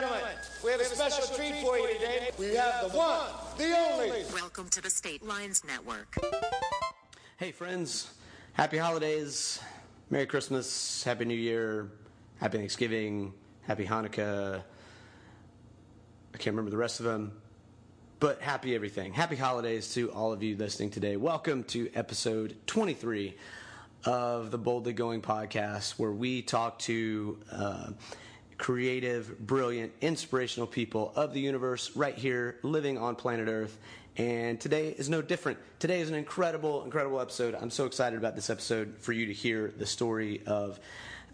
gentlemen, we have a special treat for you today. We have the one, the only. Welcome to the State Lines Network. Hey, friends. Happy holidays. Merry Christmas. Happy New Year. Happy Thanksgiving. Happy Hanukkah. I can't remember the rest of them, but happy everything. Happy holidays to all of you listening today. Welcome to episode 23 of the Boldly Going podcast, where we talk to uh, creative, brilliant, inspirational people of the universe right here living on planet Earth. And today is no different. Today is an incredible, incredible episode. I'm so excited about this episode for you to hear the story of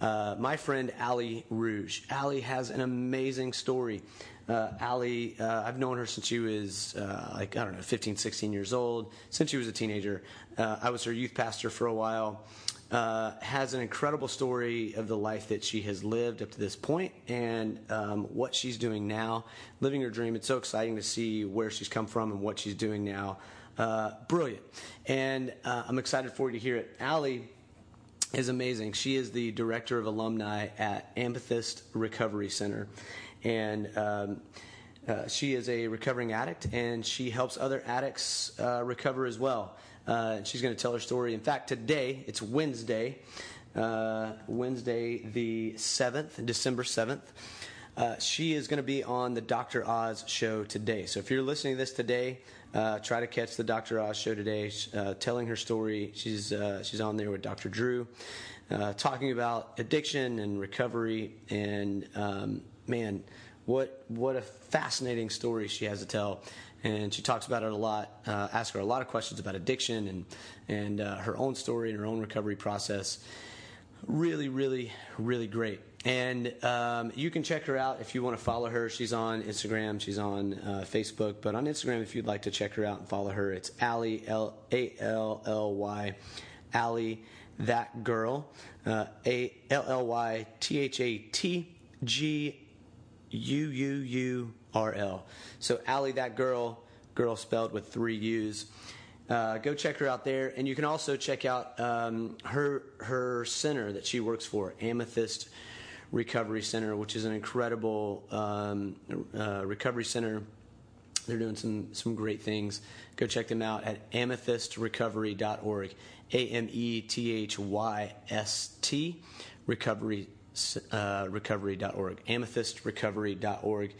uh, my friend Ali Rouge. Ali has an amazing story. Uh, Ali, uh, I've known her since she was uh, like, I don't know, 15, 16 years old, since she was a teenager. Uh, I was her youth pastor for a while uh, has an incredible story of the life that she has lived up to this point and um, what she's doing now, living her dream. It's so exciting to see where she's come from and what she's doing now. Uh, brilliant. And uh, I'm excited for you to hear it. Ali is amazing. She is the director of alumni at Amethyst Recovery Center. And um, uh, she is a recovering addict, and she helps other addicts uh, recover as well. Uh, she's going to tell her story. In fact, today, it's Wednesday, uh, Wednesday the 7th, December 7th. Uh, she is going to be on the Dr. Oz show today. So if you're listening to this today, uh, try to catch the Dr. Oz show today, uh, telling her story. She's, uh, she's on there with Dr. Drew, talking about addiction and recovery. And um, man, what, what a fascinating story she has to tell and she talks about it a lot. Uh, ask her a lot of questions about addiction and and uh, her own story and her own recovery process. Really, really, really great. And um, you can check her out if you want to follow her. She's on Instagram, she's on uh, Facebook, but on Instagram, if you'd like to check her out and follow her, it's Allie L A L L Y, Allie that girl, uh, A L L Y T H A T G U U U R L. So Allie, that girl, girl spelled with three U's. Uh, go check her out there, and you can also check out um, her her center that she works for, Amethyst Recovery Center, which is an incredible um, uh, recovery center. They're doing some some great things. Go check them out at amethystrecovery.org. A M E T H Y S T recovery uh, recovery.org. Amethystrecovery.org.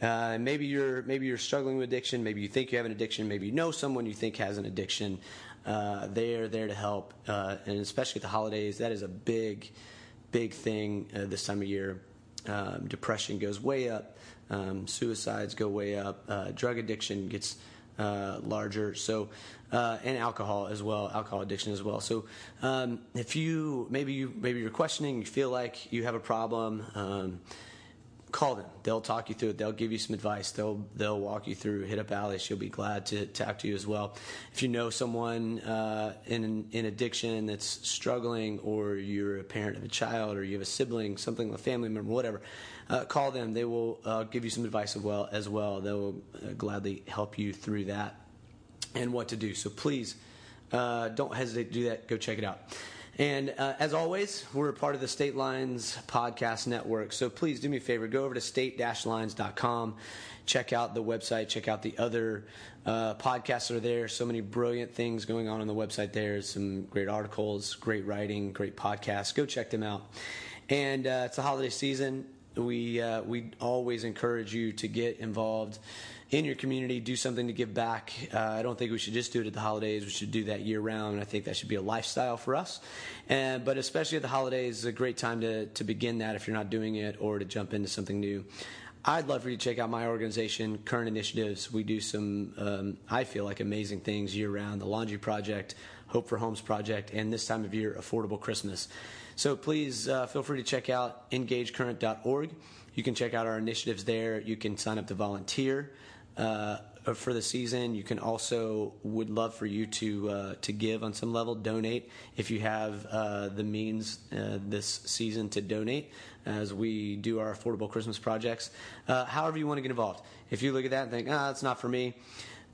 Uh, maybe you're maybe you're struggling with addiction. Maybe you think you have an addiction. Maybe you know someone you think has an addiction. Uh, they are there to help, uh, and especially at the holidays, that is a big, big thing uh, this time of year. Um, depression goes way up. Um, suicides go way up. Uh, drug addiction gets uh, larger. So, and alcohol as well, alcohol addiction as well. So, um, if you maybe you maybe you're questioning, you feel like you have a problem. Um, call them. They'll talk you through it. They'll give you some advice. They'll they'll walk you through. Hit up Ali. She'll be glad to talk to you as well. If you know someone uh, in in addiction that's struggling, or you're a parent of a child, or you have a sibling, something, a family member, whatever, uh, call them. They will uh, give you some advice as well. As well, they will uh, gladly help you through that and what to do. So please uh, don't hesitate to do that. Go check it out. And uh, as always, we're a part of the State Lines podcast network. So please do me a favor go over to state lines.com, check out the website, check out the other uh, podcasts that are there. So many brilliant things going on on the website there. Some great articles, great writing, great podcasts. Go check them out. And uh, it's the holiday season. We, uh, we always encourage you to get involved in your community, do something to give back. Uh, I don't think we should just do it at the holidays. We should do that year round. I think that should be a lifestyle for us. And, but especially at the holidays, is a great time to, to begin that if you're not doing it or to jump into something new. I'd love for you to check out my organization, Current Initiatives. We do some, um, I feel like, amazing things year round. The Laundry Project, Hope for Homes Project, and this time of year, Affordable Christmas. So please uh, feel free to check out engagecurrent.org. You can check out our initiatives there. You can sign up to volunteer for the season. You can also would love for you to uh, to give on some level, donate if you have uh, the means uh, this season to donate as we do our affordable Christmas projects. Uh, however, you want to get involved. If you look at that and think, ah, it's not for me.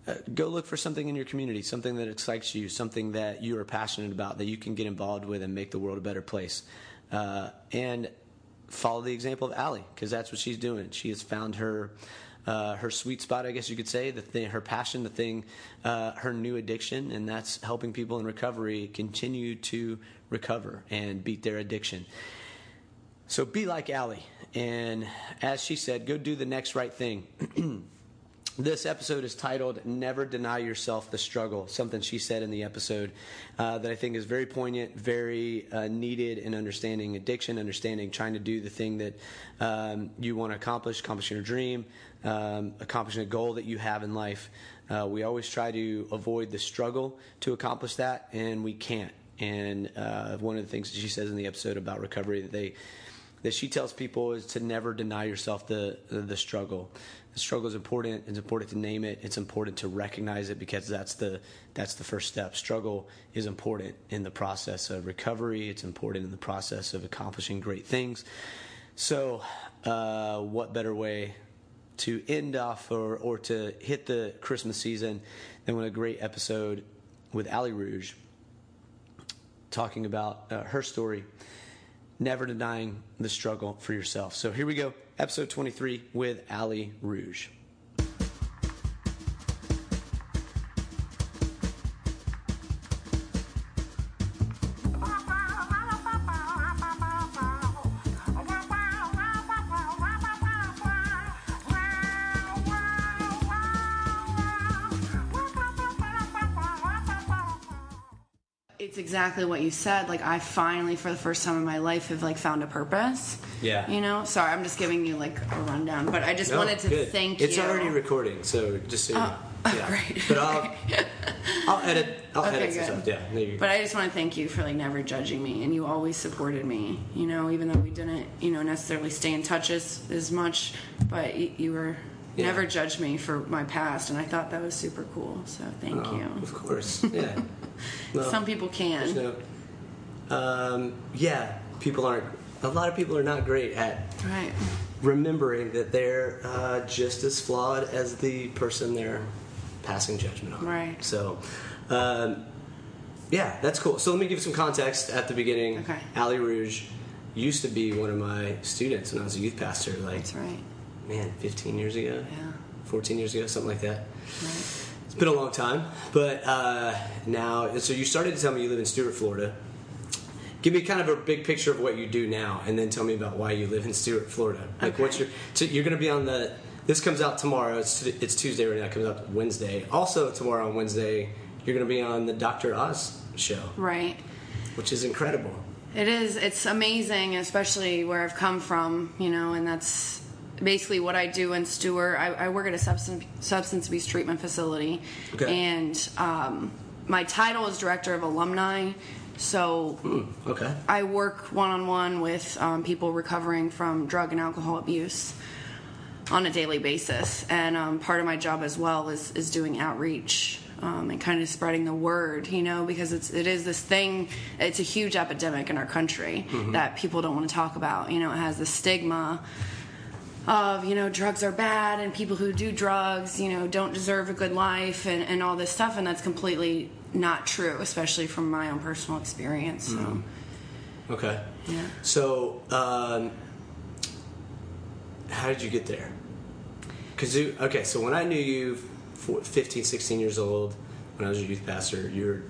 Uh, go look for something in your community, something that excites you, something that you are passionate about, that you can get involved with and make the world a better place. and follow the example of Allie because that's what she's doing. She has found her. Uh, her sweet spot, I guess you could say, the thing, her passion, the thing, uh, her new addiction, and that's helping people in recovery continue to recover and beat their addiction. So be like Allie, and as she said, go do the next right thing. This episode is titled Never Deny Yourself the Struggle, something she said in the episode uh, that I think is very poignant, very uh, needed in understanding addiction, understanding trying to do the thing that um, you want to accomplish, accomplishing your dream, um, accomplishing a goal that you have in life. Uh, we always try to avoid the struggle to accomplish that, and we can't. And uh, one of the things that she says in the episode about recovery that they that she tells people is to never deny yourself the the, struggle the struggle is important. It's important to name it. It's important to recognize it because that's the that's the first step. Struggle is important in the process of recovery. It's important in the process of accomplishing great things. So, uh, what better way to end off or or to hit the Christmas season than with a great episode with Ali Rouge talking about uh, her story, never denying the struggle for yourself. So here we go episode 23 with Ali Rouge. Exactly what you said. Like I finally, for the first time in my life, have like found a purpose. Yeah. You know. Sorry, I'm just giving you like a rundown, but I just No, wanted to good. thank It's you. It's already recording, so just so you oh, know. Oh, yeah. great. But I'll, I'll edit. I'll Okay, edit good. stuff. Yeah. But I just want to thank you for like never judging me, and you always supported me. You know, even though we didn't, you know, necessarily stay in touch as, as much, but you were Yeah. never judged me for my past, and I thought that was super cool. So thank Oh, you. Of course. Yeah. No, Some people can. no- um, yeah. People aren't. A lot of people are not great at Right. remembering that they're uh, just as flawed as the person they're passing judgment on. Right. So, um, yeah, that's cool. So let me give you some context at the beginning. Okay. Ali Rouge used to be one of my students when I was a youth pastor. Like, That's right. Man, 15 years ago, Yeah. 14 years ago, something like that. Right. It's been a long time, but uh, now, so you started to tell me you live in Stuart, Florida. Give me kind of a big picture of what you do now, and then tell me about why you live in Stuart, Florida. Like, what's your? So you're going to be on the. This comes out tomorrow. It's it's Tuesday right now. It comes out Wednesday. Also tomorrow on Wednesday, you're going to be on the Dr. Oz show, Right. which is incredible. It is. It's amazing, especially where I've come from, you know, and that's basically what I do in Stuart. I, I work at a substance substance abuse treatment facility, Okay. and um, my title is director of alumni. So Hmm, okay. I work one on one with um, people recovering from drug and alcohol abuse on a daily basis, and um, part of my job as well is is doing outreach um, and kind of spreading the word, you know, because it's it is this thing. It's a huge epidemic in our country that people don't want to talk about. You know, it has the stigma of you know drugs are bad and people who do drugs you know don't deserve a good life and, and all this stuff and that's completely not true especially from my own personal experience so Okay. Yeah. So, um, how did you get there? Because you, okay, so when I knew you, for 15, 16 years old, when I was a youth pastor, you were,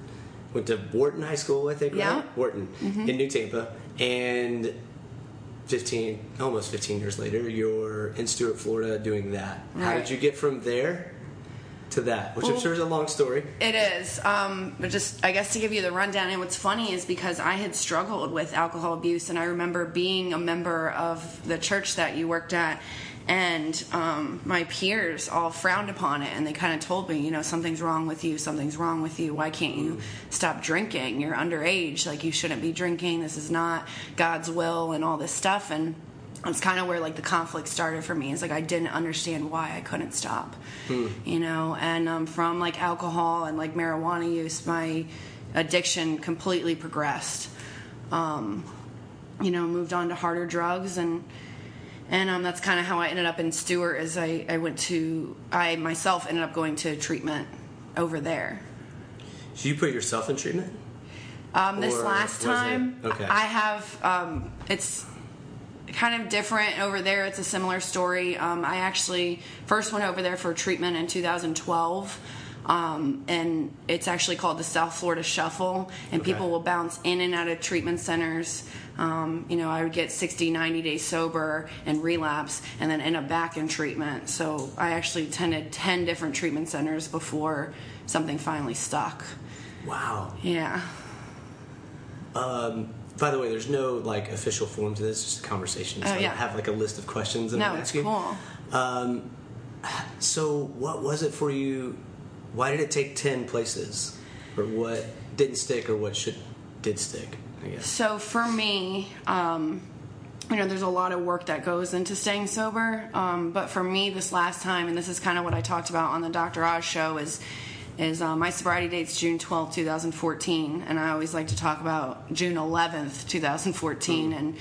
went to Wharton High School, I think, Yeah. right? Wharton in New Tampa, and 15, almost 15 years later, you're in Stuart, Florida, doing that. How did you get from there to that? Which I'm sure is a long story. It is, um, but just I guess to give you the rundown. And what's funny is because I had struggled with alcohol abuse, and I remember being a member of the church that you worked at, and um, my peers all frowned upon it, and they kind of told me, you know, something's wrong with you, something's wrong with you. Why can't you stop drinking? You're underage, like you shouldn't be drinking. This is not God's will, and all this stuff, and. It's kind of where like the conflict started for me. It's like I didn't understand why I couldn't stop, you know. And um, from like alcohol and like marijuana use, my addiction completely progressed. Um, you know, moved on to harder drugs and and um, that's kind of how I ended up in Stuart. Is I, I went to I myself ended up going to treatment over there. So you put yourself in treatment? Um, this Or last time, okay. I have um, it's kind of different over there. It's a similar story. Um, I actually first went over there for treatment in 2012. Um, and it's actually called the South Florida Shuffle, and Okay. people will bounce in and out of treatment centers. Um, you know, I would get 60, 90 days sober and relapse, and then end up back in treatment. So I actually attended 10 different treatment centers before something finally stuck. Wow. Yeah. Um, by the way, there's no like official form to this, just a conversation. So Oh, I yeah. don't have like a list of questions. That No, I'm asking. cool. Um, so what was it for you? Why did it take ten places, or what didn't stick, or what should did stick? I guess. So for me, um, you know, there's a lot of work that goes into staying sober. Um, but for me, this last time, and this is kind of what I talked about on the Dr. Oz show, is is uh, my sobriety date's June 12th, 2014, and I always like to talk about June 11th, 2014, and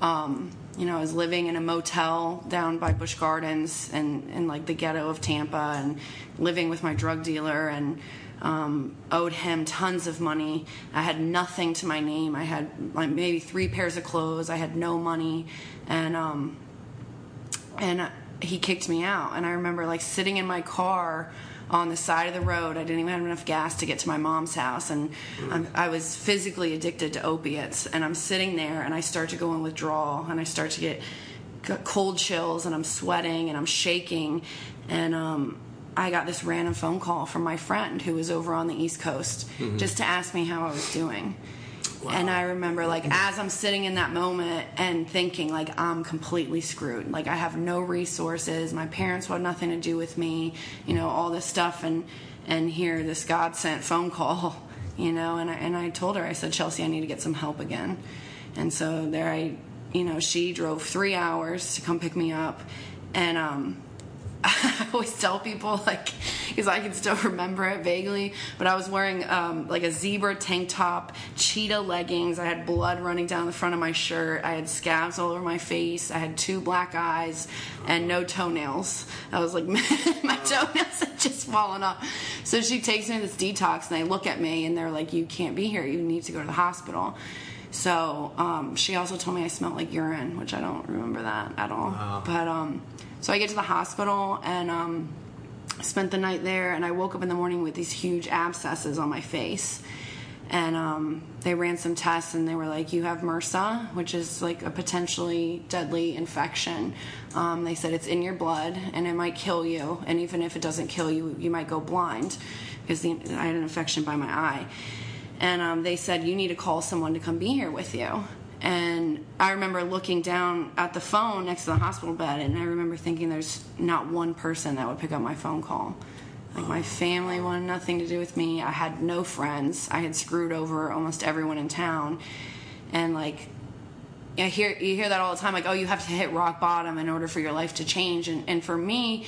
um, you know, I was living in a motel down by Busch Gardens and in like the ghetto of Tampa, and living with my drug dealer, and um, owed him tons of money. I had nothing to my name. I had like maybe three pairs of clothes. I had no money, and um, and he kicked me out. And I remember like sitting in my car on the side of the road. I didn't even have enough gas to get to my mom's house, and I'm, I was physically addicted to opiates. And I'm sitting there, and I start to go in withdrawal, and I start to get cold chills, and I'm sweating, and I'm shaking, and um, I got this random phone call from my friend who was over on the East Coast just to ask me how I was doing. And I remember, like, as I'm sitting in that moment and thinking, like, I'm completely screwed. Like, I have no resources. My parents want nothing to do with me. You know, all this stuff, and and hear this God sent phone call. You know, and I and I told her, I said, Chelsea, I need to get some help again. And so there, I, you know, she drove three hours to come pick me up, and um, I always tell people like because I can still remember it vaguely, but I was wearing um, like a zebra tank top, cheetah leggings. I had blood running down the front of my shirt. I had scabs all over my face. I had two black eyes and no toenails. I was like my toenails had just fallen off. So she takes me to this detox, and they look at me and they're like, "You can't be here. You need to go to the hospital." So um, she also told me I smelled like urine, which I don't remember that at all. Wow. But um, so I get to the hospital and um, spent the night there, and I woke up in the morning with these huge abscesses on my face. And um, they ran some tests, and they were like, "You have MRSA, which is like a potentially deadly infection." Um, they said it's in your blood, and it might kill you. And even if it doesn't kill you, you might go blind because the, I had an infection by my eye and um, they said you need to call someone to come be here with you and i remember looking down at the phone next to the hospital bed and i remember thinking there's not one person that would pick up my phone call. Like my family wanted nothing to do with me. I had no friends. I had screwed over almost everyone in town. And like I hear you hear that all the time, like, oh, you have to hit rock bottom in order for your life to change. And and for me,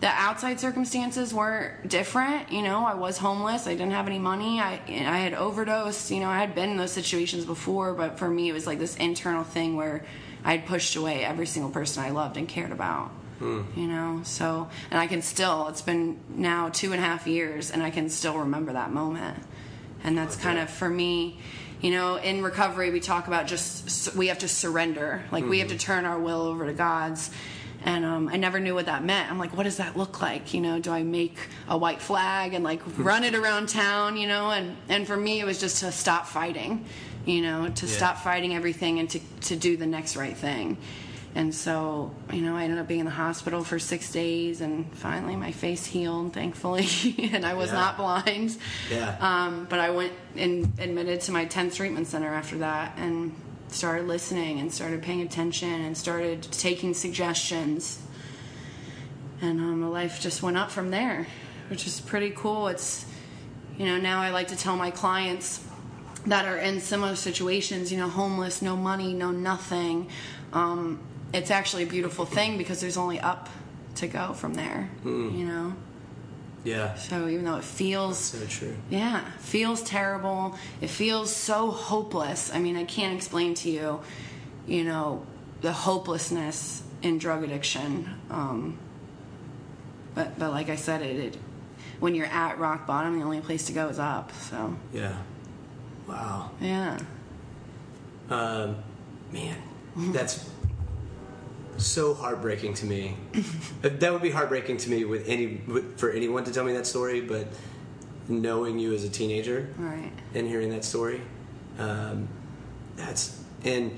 the outside circumstances weren't different. You know, I was homeless. I didn't have any money. I I had overdosed. You know, I had been in those situations before, but for me, it was like this internal thing where I had pushed away every single person I loved and cared about. Hmm. You know, so and I can still. It's been now two and a half years, and I can still remember that moment. And that's kind of for me. You know, in recovery, we talk about just we have to surrender. Like we have to hmm. turn our will over to God's. And um, I never knew what that meant. I'm like, what does that look like? You know, do I make a white flag and like run it around town? You know, and and for me, it was just to stop fighting. You know, to Yeah. stop fighting everything and to to do the next right thing. And so, you know, I ended up being in the hospital for six days, and finally my face healed, thankfully, and I was Yeah. not blind. Yeah. Um, but I went and admitted to my 10th treatment center after that and started listening and started paying attention and started taking suggestions. And um, my life just went up from there, which is pretty cool. It's, you know, now I like to tell my clients that are in similar situations, you know, homeless, no money, no nothing. Um, it's actually a beautiful thing because there's only up to go from there, you know? Yeah. So even though it feels So true. yeah, feels terrible. It feels so hopeless. I mean, I can't explain to you, you know, the hopelessness in drug addiction. Um, but but like I said, it, it when you're at rock bottom, the only place to go is up. So Yeah. Wow. yeah, Um, man, that's so heartbreaking to me. that would be heartbreaking to me with any for anyone to tell me that story, but knowing you as a teenager Right. and hearing that story, um, that's and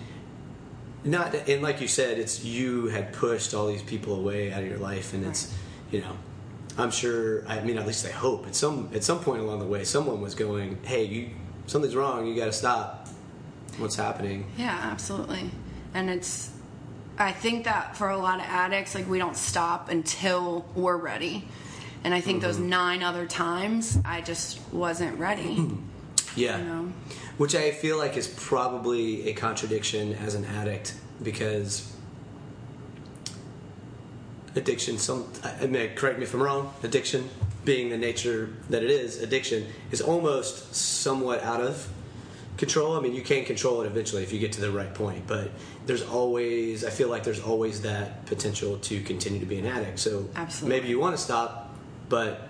not and like you said, it's you had pushed all these people away out of your life, and it's you know. I'm sure. I mean, at least I hope. At some at some point along the way, someone was going, "Hey, you, something's wrong. You got to stop. What's happening?" Yeah, absolutely. And it's, I think that for a lot of addicts, like we don't stop until we're ready. And I think those Mm-hmm. nine other times, I just wasn't ready. Yeah. You know? Which I feel like is probably a contradiction as an addict because addiction, some, I mean, correct me if I'm wrong, addiction being the nature that it is, addiction is almost somewhat out of control. I mean, you can control it eventually if you get to the right point, but there's always, I feel like there's always that potential to continue to be an addict. So Absolutely. maybe you want to stop, but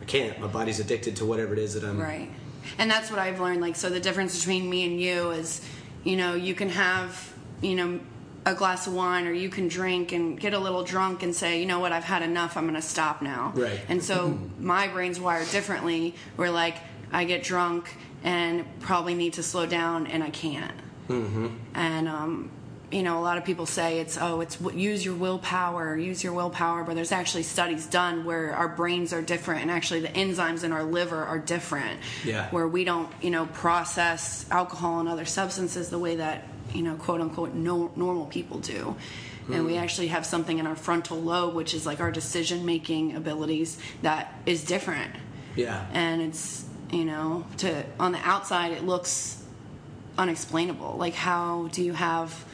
I can't. My body's addicted to whatever it is that I'm. Right. And that's what I've learned. Like, so the difference between me and you is, you know, you can have, you know, a glass of wine or you can drink and get a little drunk and say, you know what, I've had enough, I'm going to stop now. Right. And so my brain's wired differently where, like, I get drunk and probably need to slow down and I can't. Mm-hmm. And, um, you know, a lot of people say it's oh, it's use your willpower, use your willpower, but there's actually studies done where our brains are different, and actually the enzymes in our liver are different. Yeah. Where we don't, you know, process alcohol and other substances the way that you know, quote unquote, no, normal people do. And we actually have something in our frontal lobe, which is like our decision making abilities, that is different Yeah. and it's you know to on the outside it looks unexplainable like how do you have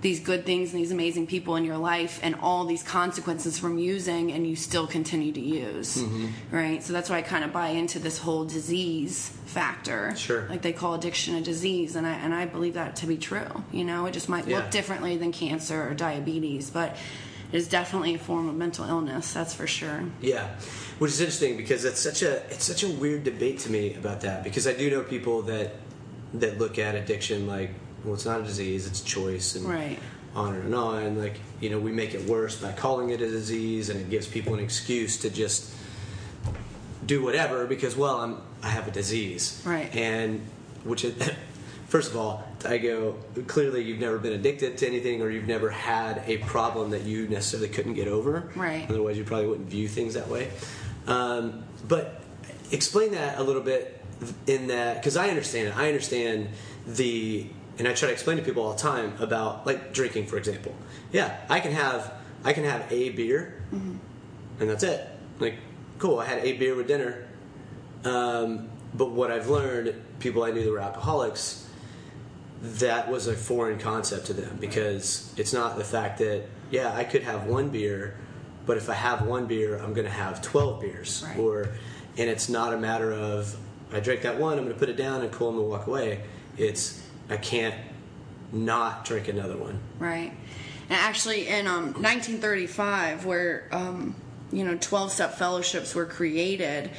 these good things and these amazing people in your life and all these consequences from using and you still continue to use Mm-hmm. right so that's why i kind of buy into this whole disease factor Sure. like they call addiction a disease and i and i believe that to be true you know it just might Yeah. look differently than cancer or diabetes but it is definitely a form of mental illness that's for sure Yeah, which is interesting because it's such a it's such a weird debate to me about that because I do know people that that look at addiction like well it's not a disease it's a choice and Right. on and on like you know we make it worse by calling it a disease and it gives people an excuse to just do whatever because well I'm I have a disease Right. and which is first of all I go clearly you've never been addicted to anything or you've never had a problem that you necessarily couldn't get over Right. otherwise you probably wouldn't view things that way um, but explain that a little bit in that because I understand it I understand the and I try to explain to people all the time about like drinking for example yeah I can have I can have a beer and that's it. Like, cool, I had a beer with dinner. Um, but what I've learned, people I knew that were alcoholics, that was a foreign concept to them because it's not the fact that, yeah, I could have one beer, but if I have one beer, I'm going to have 12 beers. Right. Or, and it's not a matter of, I drank that one, I'm going to put it down and cool, I'm going to walk away. It's, I can't not drink another one. Right. And actually, in um, 1935, where um, you know 12-step fellowships were created,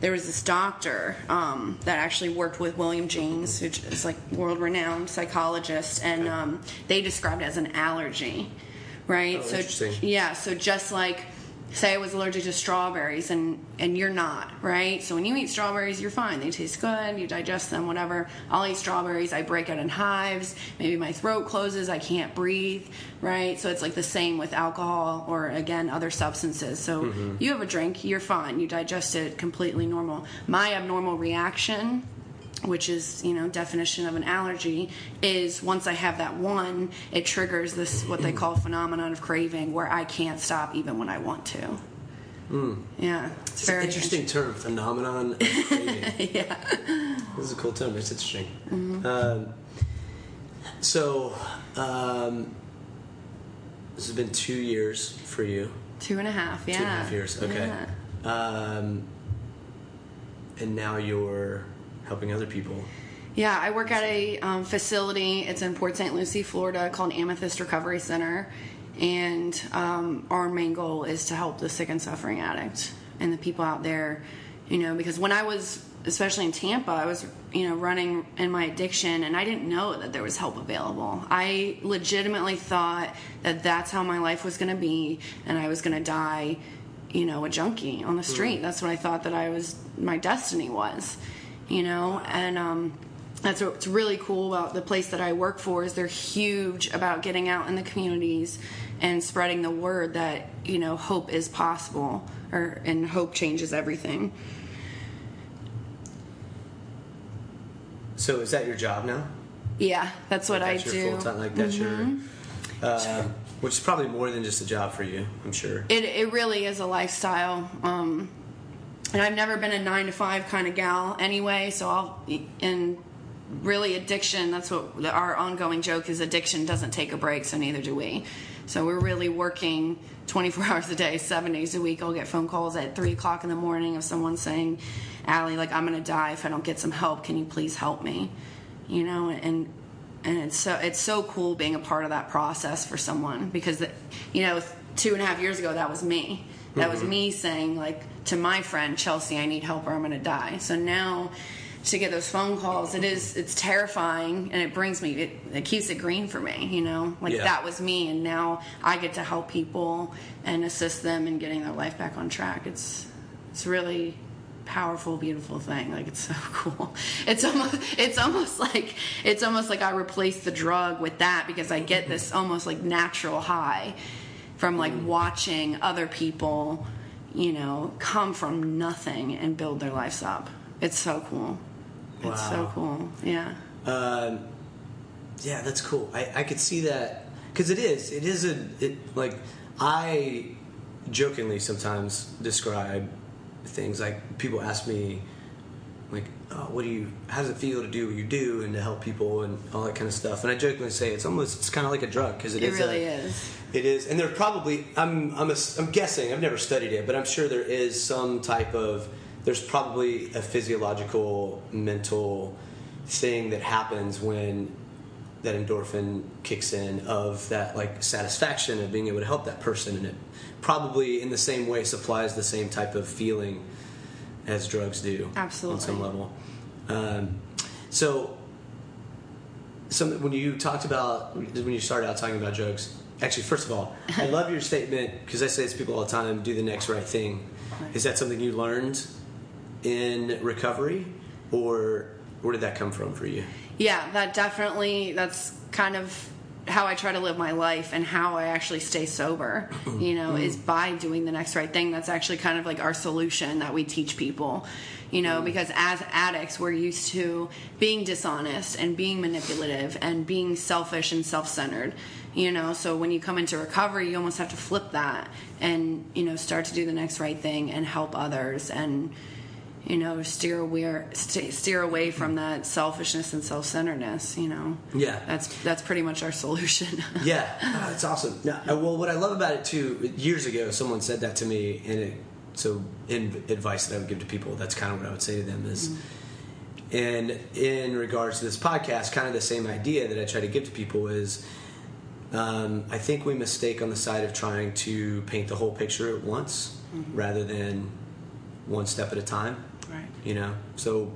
there was this doctor um, that actually worked with William James, who is like world-renowned psychologist, and um, they described it as an allergy. Right. Oh, so interesting. yeah. So just like say I was allergic to strawberries and and you're not, right? So when you eat strawberries, you're fine. They taste good, you digest them, whatever. I'll eat strawberries, I break out in hives, maybe my throat closes, I can't breathe, right? So it's like the same with alcohol or again other substances. So mm-hmm. you have a drink, you're fine. You digest it completely normal. My abnormal reaction which is you know definition of an allergy is once i have that one it triggers this what they call phenomenon of craving where i can't stop even when i want to yeah it's, It's very an interesting term, phenomenon of yeah This is a cool term. It's interesting. Mm-hmm. Um, so, um, this has been two years for you. two and a half yeah Two and a half years. Okay. Yeah. Um, and now you're helping other people. Yeah, I work at a um, facility. It's in Port St. Lucie, Florida, called Amethyst Recovery Center. And um, our main goal is to help the sick and suffering addict and the people out there, you know, because when I was especially in Tampa, I was, you know, running in my addiction and I didn't know that there was help available. I legitimately thought that that's how my life was going to be and I was going to die, you know, a junkie on the street. That's what I thought that I was, my destiny was, you know, and, um, that's what's really cool about the place that I work for is they're huge about getting out in the communities and spreading the word that you know hope is possible or and hope changes everything. So is that your job now? Yeah, that's what that's I your do. Mm-hmm. full-time- like that's your, uh, which is probably more than just a job for you. I'm sure. It it really is a lifestyle. Um, and I've never been a nine to five kind of gal anyway. So I'll and really addiction. That's what the, our ongoing joke is. Addiction doesn't take a break, so neither do we. So we're really working 24 hours a day, seven days a week. I'll get phone calls at three o'clock in the morning of someone saying, "Allie, like I'm gonna die if I don't get some help. Can you please help me?" You know, and and it's so it's so cool being a part of that process for someone because the, you know two and a half years ago that was me that was mm-hmm. me saying like to my friend chelsea i need help or i'm going to die. So now to get those phone calls it is it's terrifying and it brings me it, it keeps it green for me you know? Like Yeah. that was me and now i get to help people and assist them in getting their life back on track. It's it's really powerful beautiful thing. Like it's so cool. It's almost it's almost like it's almost like i replace the drug with that because i get this almost like natural high from like mm. watching other people you know come from nothing and build their lives up it's so cool it's so cool yeah Um, yeah, that's cool. I, I could see that because it is. It is a it like I jokingly sometimes describe things like people ask me like, oh, what do you? How does it feel to do what you do and to help people and all that kind of stuff? And I jokingly say it's almost it's kind of like a drug because it is It really a, is It is, and there probably I'm I'm, a, I'm guessing I've never studied it, but I'm sure there is some type of there's probably a physiological mental thing that happens when that endorphin kicks in of that like satisfaction of being able to help that person, and it probably in the same way supplies the same type of feeling as drugs do Absolutely. on some level. Um, so some when you talked about when you started out talking about drugs actually first of all i love your statement because i say this to people all the time do the next right thing. Is that something you learned in recovery or where did that come from for you? Yeah, that definitely that's kind of how I try to live my life and how I actually stay sober, you know, is mm-hmm. by doing the next right thing. That's actually kind of like our solution that we teach people, you know, mm-hmm. because as addicts, we're used to being dishonest and being manipulative and being selfish and self centered, you know. So when you come into recovery, you almost have to flip that and, you know, start to do the next right thing and help others and, you know, steer away, steer away from that selfishness and self-centeredness. You know, Yeah. that's that's pretty much our solution. yeah oh, it's awesome now, uh, well what i love about it too years ago someone said that to me and it so in advice that i would give to people that's kind of what i would say to them is and in regards to this podcast kind of the same idea that i try to give to people is um, i think we mistake on the side of trying to paint the whole picture at once rather than one step at a time right. you know so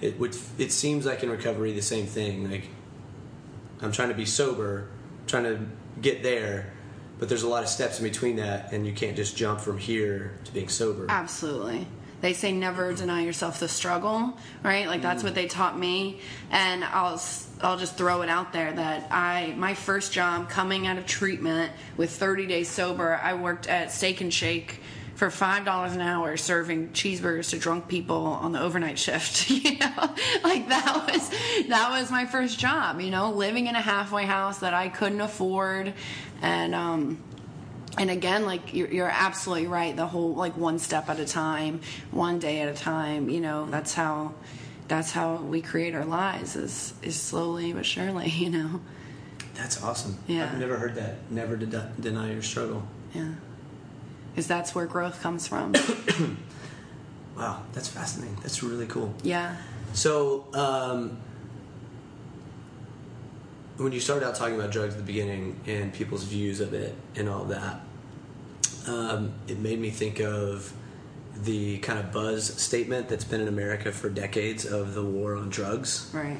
it would it seems like in recovery the same thing like i'm trying to be sober trying to get there but there's a lot of steps in between that and you can't just jump from here to being sober Absolutely. They say never deny yourself the struggle, right? Like that's what they taught me, and I'll I'll just throw it out there that I my first job coming out of treatment with 30 days sober, I worked at Steak and Shake for five dollars an hour serving cheeseburgers to drunk people on the overnight shift. You know, like that was that was my first job. You know, living in a halfway house that I couldn't afford, and um, and again like you're, you're absolutely right the whole like one step at a time one day at a time you know that's how that's how we create our lives is is slowly but surely you know? That's awesome. Yeah. i've never heard that. Never de- deny your struggle. Yeah. Because that's where growth comes from. Wow that's fascinating. That's really cool. Yeah. So, um, when you started out talking about drugs at the beginning and people's views of it and all that, um, it made me think of the kind of buzz statement that's been in America for decades of the war on drugs. Right.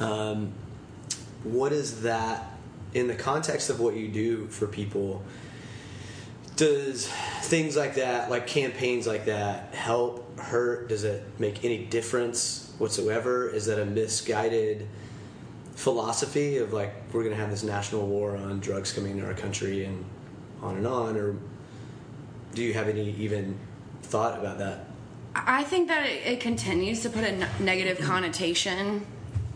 Um, what is that in the context of what you do for people? Does things like that, like campaigns like that, help, hurt? Does it make any difference whatsoever? Is that a misguided philosophy of like we're going to have this national war on drugs coming into our country and on and on? Or do you have any even thought about that? I think that it, it continues to put a n- negative connotation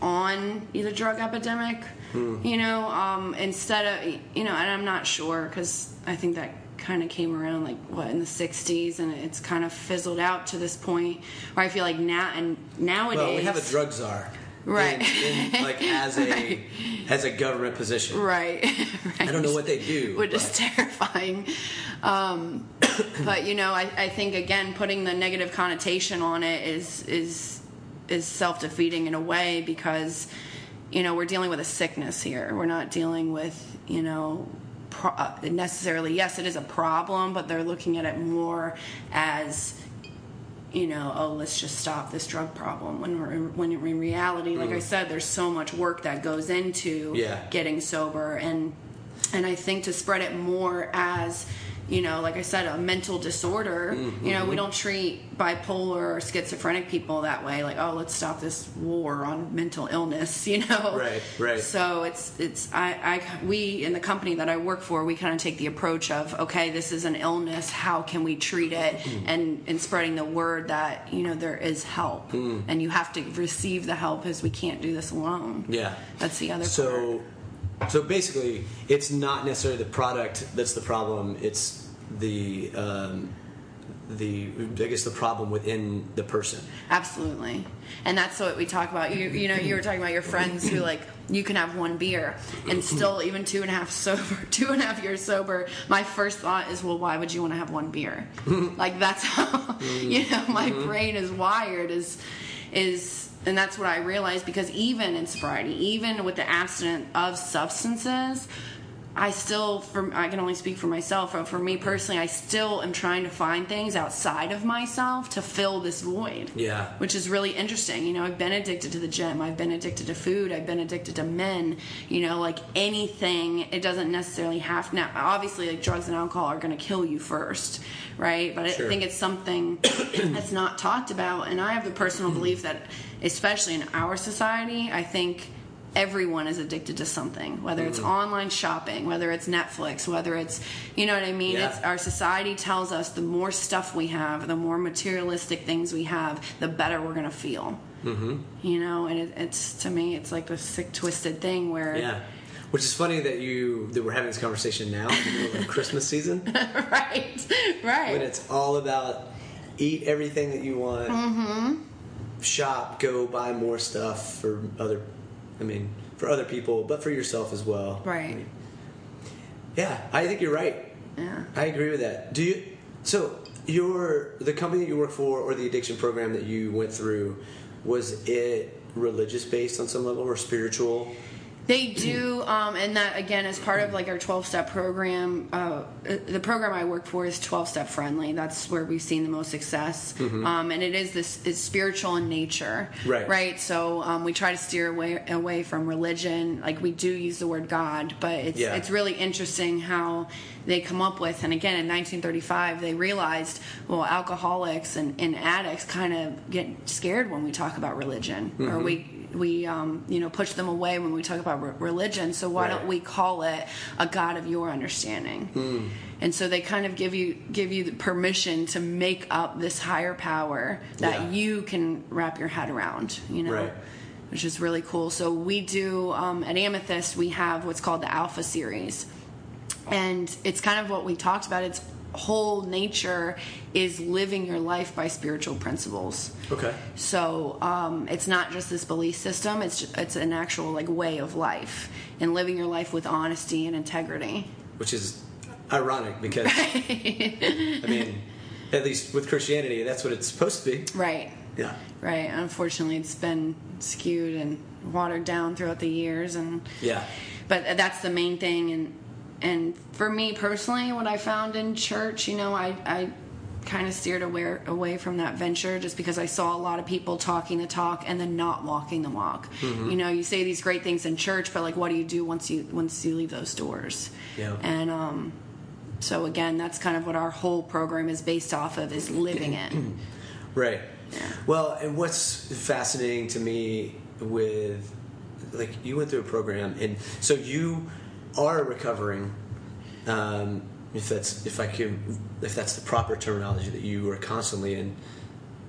on the drug epidemic. You know, um, instead of you know, and I'm not sure because I think that kind of came around like what in the 60s and it's kind of fizzled out to this point where I feel like now and nowadays Well, we have a drug czar, Right. In, in, like as a Right. as a government position. right, right. I don't know what they do. which is terrifying. Um, but you know, I, I think again, putting the negative connotation on it is is is self defeating in a way because you know we're dealing with a sickness here. We're not dealing with you know pro- uh, necessarily. Yes, it is a problem, but they're looking at it more as you know, oh, let's just stop this drug problem. When we're when in reality, like I mm-hmm. said, there's so much work that goes into Yeah. getting sober, and and I think to spread it more as you know, like I said, a mental disorder. You know, we don't treat bipolar or schizophrenic people that way. Like, oh, let's stop this war on mental illness. You know, Right, right. So it's it's I, I we in the company that I work for, we kind of take the approach of okay, this is an illness. How can we treat it? Mm. And and spreading the word that you know there is help, Mm. and you have to receive the help because we can't do this alone. Yeah. That's the other part. So, so basically, it's not necessarily the product that's the problem. It's the um, the I guess the problem within the person. Absolutely. And that's what we talk about. You, you know, you were talking about your friends who like you can have one beer and still even two and a half sober, two and a half years sober. My first thought is, well, why would you want to have one beer? like that's how you know my brain is wired. Is is and that's what I realized because even in sobriety, even with the abstinence of substances, I still, for I can only speak for myself. But for me personally, I still am trying to find things outside of myself to fill this void. Yeah. which is really interesting. You know, I've been addicted to the gym. I've been addicted to food. I've been addicted to men. You know, like anything. It doesn't necessarily have now. Obviously, like drugs and alcohol are going to kill you first, right? But Sure. I think it's something that's not talked about. And I have the personal hmm. belief that, especially in our society, I think everyone is addicted to something whether it's online shopping whether it's netflix whether it's you know what i mean Yeah. it's our society tells us the more stuff we have the more materialistic things we have the better we're going to feel mm-hmm. you know and it, it's to me it's like this sick twisted thing where Yeah. Which is funny that you that we're having this conversation now in the of Christmas season right right when it's all about eat everything that you want, Mm-hmm. shop, go buy more stuff for other, I mean, for other people, but for yourself as well. right Yeah, I think you're right. yeah I agree with that. Do you? So your the company that you work for, or the addiction program that you went through, was it religious based on some level or spiritual? They do, um, and that again is part of like our twelve step program. Uh, the program I work for is twelve step friendly. That's where we've seen the most success, um, and it is this is spiritual in nature, Right. Right. So um, we try to steer away away from religion. Like we do use the word God, but it's Yeah. it's really interesting how they come up with. And again, in 1935, they realized well, alcoholics and, and addicts kind of get scared when we talk about religion, or Mm-hmm. we we um, you know push them away when we talk about re- religion. So why Right. don't we call it a God of your understanding? Hmm. And so they kind of give you give you the permission to make up this higher power that Yeah. you can wrap your head around. You know. Right. Which is really cool. So we do um, at Amethyst. We have what's called the Alpha series, and it's kind of what we talked about. Its whole nature is living your life by spiritual principles. Okay. So um, it's not just this belief system; it's it's an actual like way of life and living your life with honesty and integrity. Which is ironic because I mean, at least with Christianity, that's what it's supposed to be. Right, Yeah. right. Unfortunately, it's been skewed and watered down throughout the years, and Yeah. but that's the main thing. And and for me personally, what I found in church, you know, I I kind of steered away, away from that venture just because I saw a lot of people talking the talk and then not walking the walk. Mm-hmm. You know, you say these great things in church, but like, what do you do once you once you leave those doors? Yeah. And um, so again, that's kind of what our whole program is based off of is living it. Right. Yeah. Well, and what's fascinating to me with, like, you went through a program, and so you are recovering. Um, if that's if I can, if that's the proper terminology that you are constantly in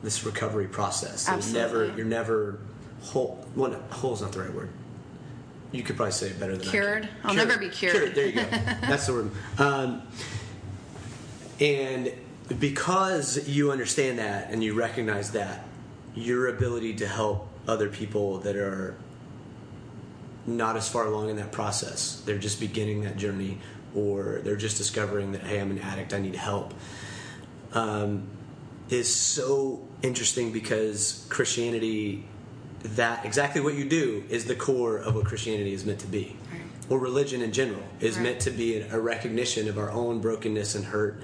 this recovery process. So Absolutely. Never, you're never whole. Well, no, whole is not the right word. You could probably say it better than Cured? I can. I'll never be cured. There you go. That's the word. Um, and because you understand that and you recognize that, your ability to help other people that are not as far along in that process, they're just beginning that journey, or they're just discovering that, hey, I'm an addict, I need help, um, is so interesting because Christianity, that exactly what you do, is the core of what Christianity is meant to be. Right. Or religion in general is Right. meant to be a recognition of our own brokenness and hurt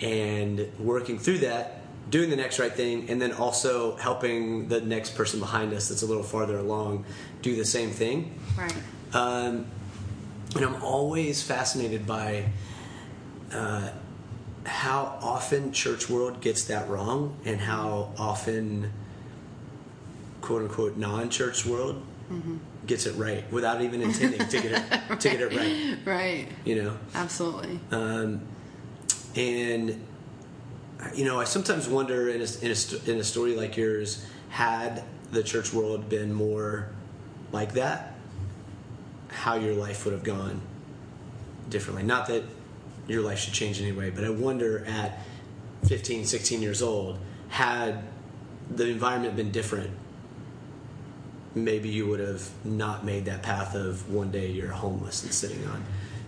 and working through that, doing the next right thing, and then also helping the next person behind us that's a little farther along do the same thing. Right. Um, and I'm always fascinated by uh, how often church world gets that wrong, and how often quote unquote non-church world gets it right without even intending to get it to get it right. Right. You know. Absolutely. Um, and you know, I sometimes wonder in a, in a, in a story like yours, had the church world been more like that, how your life would have gone differently. Not that your life should change anyway, but I wonder at 15, 16 years old, had the environment been different, maybe you would have not made that path of one day you're homeless and sitting on.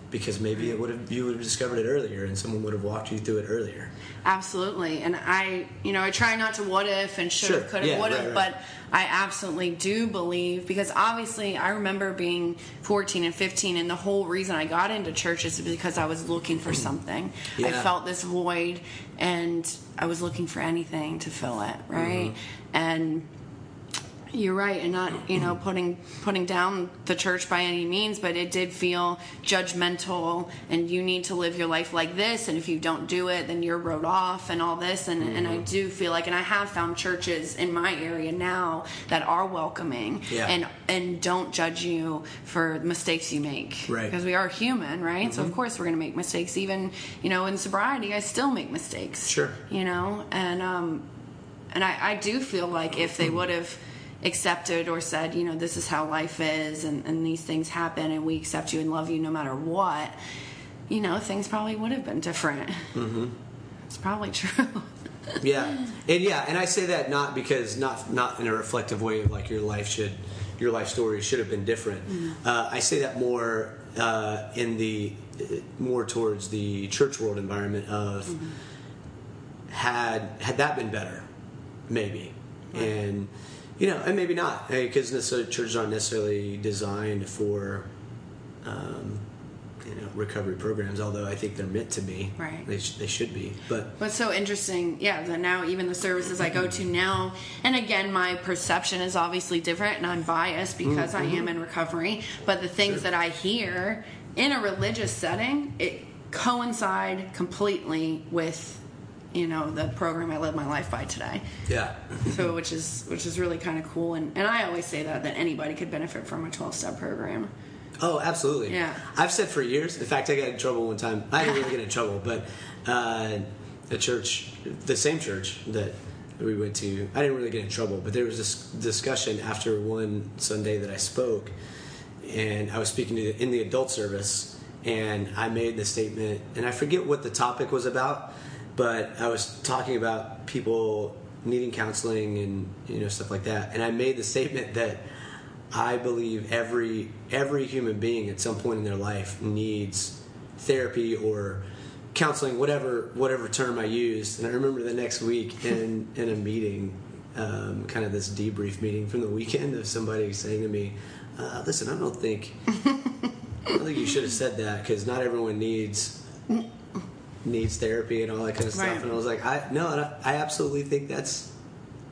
Because maybe it would have you would have discovered it earlier, and someone would have walked you through it earlier. Absolutely. And I, you know, I try not to what if and should have, Sure. could have, Yeah, would have, right. but I absolutely do believe because obviously I remember being 14 and 15, and the whole reason I got into church is because I was looking for something. I felt this void, and I was looking for anything to fill it, right? Mm-hmm. And you're right, and not you know putting putting down the church by any means, but it did feel judgmental, and you need to live your life like this, and if you don't do it, then you're wrote off, and all this, and and Mm-hmm. I do feel like, and I have found churches in my area now that are welcoming, Yeah. and and don't judge you for mistakes you make, Right. Mm-hmm. Because we are human, right? So of course we're gonna make mistakes, even you know in sobriety, I still make mistakes, Sure. you know, and um, and I, I do feel like if they would have accepted or said, you know, this is how life is and, and these things happen and we accept you and love you no matter what, you know, things probably would have been different. Mm-hmm. It's probably true. Yeah, and yeah, and I say that not because not not in a reflective way of like your life should your life story should have been different. Uh, I say that more uh, in the more towards the church world environment of had had that been better, maybe, and you know, and maybe not because necessarily churches aren't necessarily designed for. Um, you know, recovery programs. Although I think they're meant to be, Right. They, sh- they should be, but What's so interesting, yeah, that now even the services I go to mm-hmm. now, and again, my perception is obviously different, and I'm biased mm-hmm. because I am mm-hmm. in recovery. But the things that I hear in a religious setting, it coincide completely with, you know, the program I live my life by today. yeah, So, which is which is really kind of cool, and and I always say that that anybody could benefit from a 12 step program. Oh, absolutely. Yeah. I've said for years. In fact, I got in trouble one time. I didn't really get in trouble, but uh, the church, the same church that we went to, I didn't really get in trouble. But there was this discussion after one Sunday that I spoke, and I was speaking to the, in the adult service, and I made the statement, and I forget what the topic was about, but I was talking about people needing counseling and you know stuff like that, and I made the statement that. I believe every every human being at some point in their life needs therapy or counseling, whatever whatever term I used. And I remember the next week in in a meeting, um, kind of this debrief meeting from the weekend, of somebody saying to me, uh, "Listen, I don't think I don't think you should have said that because not everyone needs needs therapy and all that kind of stuff. Right. And I was like, I no, I, absolutely think that's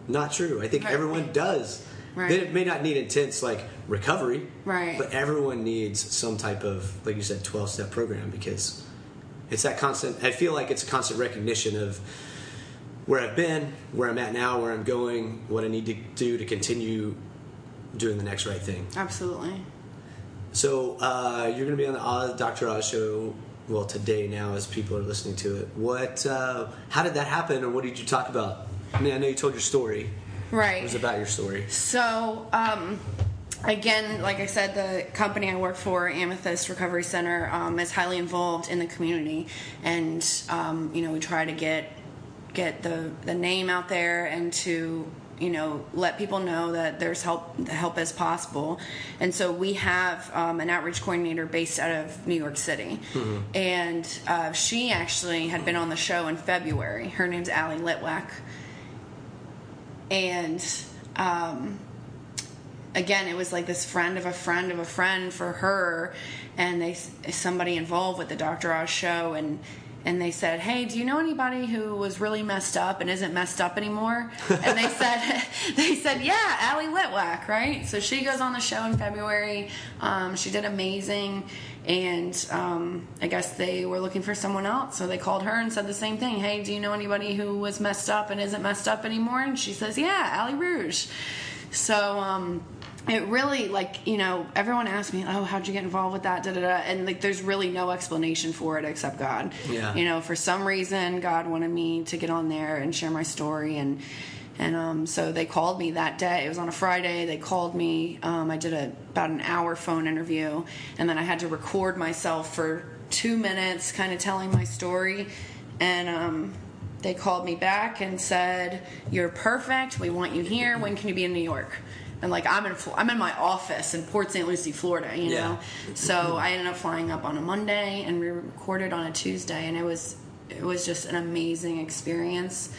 not true. I think Right. everyone does. Right. They may not need intense like recovery, Right. But everyone needs some type of, like you said, twelve step program because it's that constant. I feel like it's a constant recognition of where I've been, where I'm at now, where I'm going, what I need to do to continue doing the next right thing. Absolutely. So uh, you're going to be on the Oz, Dr. Oz show. Well, today now, as people are listening to it, what? Uh, how did that happen, and what did you talk about? I mean, I know you told your story. Right. It was about your story. So, um, again, like I said, the company I work for, Amethyst Recovery Center, um, is highly involved in the community, and um, you know we try to get get the the name out there and to you know let people know that there's help the help is possible. And so we have um, an outreach coordinator based out of new york city. And uh, she actually had been on the show in february. Her name's Allie litwack. And um, again it was like this friend of a friend of a friend for her. And they somebody involved with the dr oz show. And and they said hey do you know anybody who was really messed up and isn't messed up anymore? And they said they said yeah Allie litwack right? So she goes on the show in february. Um, she did amazing. And um, i guess they were looking for someone else. So they called her and said the same thing. Hey do you know anybody who was messed up and isn't messed up anymore? And she says yeah Allie rouge. So um, it really like you know everyone asked me oh how'd you get involved with that? Da, da, da. and like there's really no explanation for it except god. Yeah. you know for some reason god wanted me to get on there and share my story. And and um, so they called me that day. It was on a friday. They called me um, i did a about an hour phone interview. And then i had to record myself for two minutes kind of telling my story. And um, they called me back and said you're perfect. We want you here. When can you be in new york and like I'm in I'm in my office in Port St. Lucie, Florida, you Yeah. know. So I ended up flying up on a Monday and we recorded on a Tuesday, and it was it was just an amazing experience,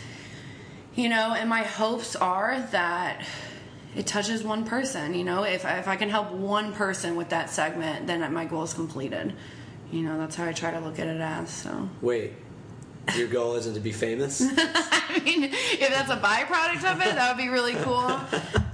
you know. And my hopes are that it touches one person, you know. If if I can help one person with that segment, then my goal is completed. You know, that's how I try to look at it as. So. Wait, your goal isn't to be famous? I mean, if that's a byproduct of it, that would be really cool.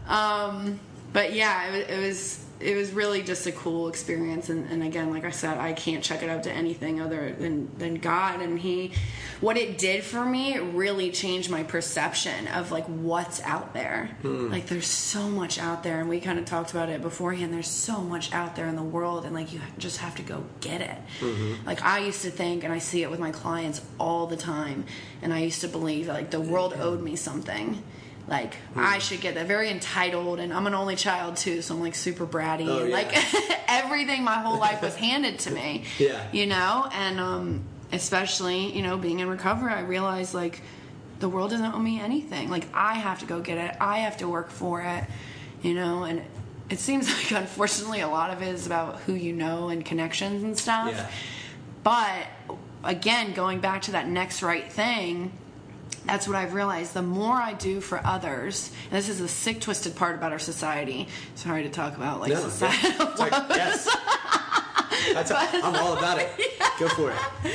Um, but yeah, it, it was it was really just a cool experience. And, and again, like I said, I can't check it out to anything other than than God. And He, what it did for me, it really changed my perception of like what's out there. Like there's so much out there, and we kind of talked about it beforehand. There's so much out there in the world, and like you just have to go get it. Like I used to think, and I see it with my clients all the time, and I used to believe that like the world owed me something. Like I should get that. Very entitled, and I'm an only child too, so I'm like super bratty, Oh, and yeah. like everything my whole life was handed to me. Yeah. you know, and um, especially you know being in recovery, I realized like the world doesn't owe me anything. Like I have to go get it. I have to work for it. You know, and it seems like unfortunately a lot of it is about who you know and connections and stuff. Yeah. But again, going back to that next right thing, that's what I've realized. The more I do for others, and this is the sick, twisted part about our society. Sorry to talk about like No, society. yeah. Like, yes. That's I'm all about it. Go for it.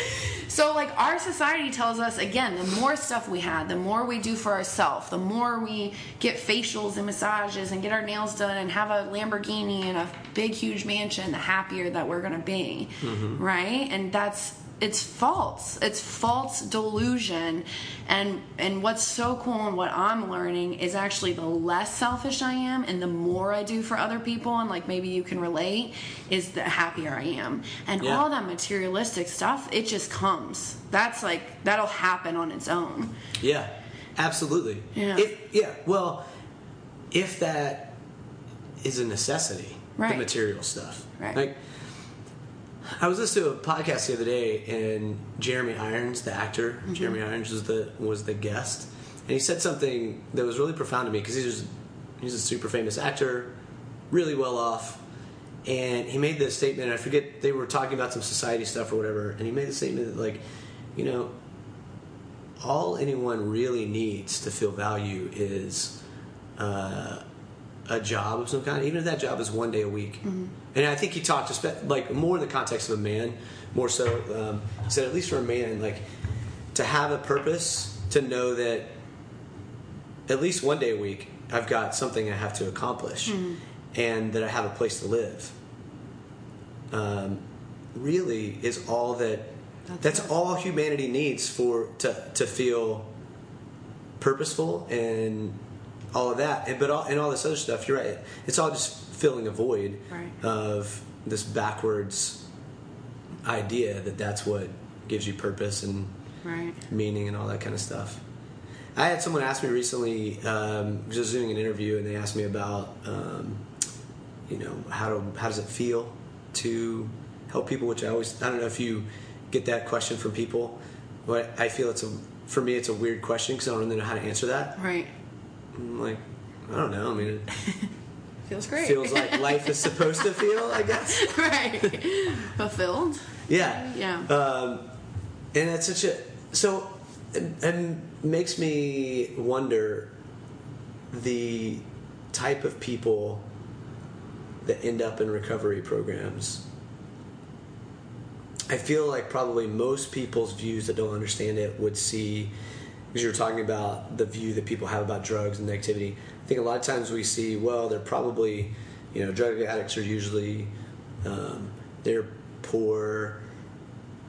So, like, our society tells us again, the more stuff we had, the more we do for ourselves, the more we get facials and massages and get our nails done and have a Lamborghini and a big, huge mansion, the happier that we're gonna be, mm-hmm. right? And that's it's false. It's false delusion. And and what's so cool and what I'm learning is actually the less selfish I am and the more I do for other people and like maybe you can relate is the happier I am. And Yeah. all that materialistic stuff, it just comes. That's like that'll happen on its own. Yeah, absolutely. Yeah. If yeah, well, if that is a necessity, Right. the material stuff. Right. Like, I was listening to a podcast the other day, and Jeremy Irons, the actor, Mm-hmm. Jeremy Irons was the was the guest, and he said something that was really profound to me because he's he's a super famous actor, really well off, and he made this statement. And I forget they were talking about some society stuff or whatever, and he made the statement that like, you know, all anyone really needs to feel value is uh, a job of some kind, even if that job is one day a week. And I think he talked espe- like more in the context of a man, more so. Um, he said at least for a man, like to have a purpose, to know that at least one day a week I've got something I have to accomplish, and that I have a place to live. Um, really is all that. That's, That's all humanity needs for to to feel purposeful and all of that, and but all, and all this other stuff. You're right. It's all just filling a void Right. of this backwards idea that that's what gives you purpose and Right. meaning and all that kind of stuff. I had someone ask me recently, um, just doing an interview, and they asked me about, um, you know, how do how does it feel to help people? Which I always I don't know if you get that question from people, but I feel it's a for me it's a weird question because I don't really know how to answer that. Right. I'm like, I don't know. I mean, it Feels great. feels like life is supposed to feel, I guess. right. Fulfilled. Yeah. Yeah. Um, and it's such a so it makes me wonder the type of people that end up in recovery programs. I feel like probably most people's views that don't understand it would see because you were talking about the view that people have about drugs and negativity. I think a lot of times we see, well, they're probably, you know, drug addicts are usually um, they're poor,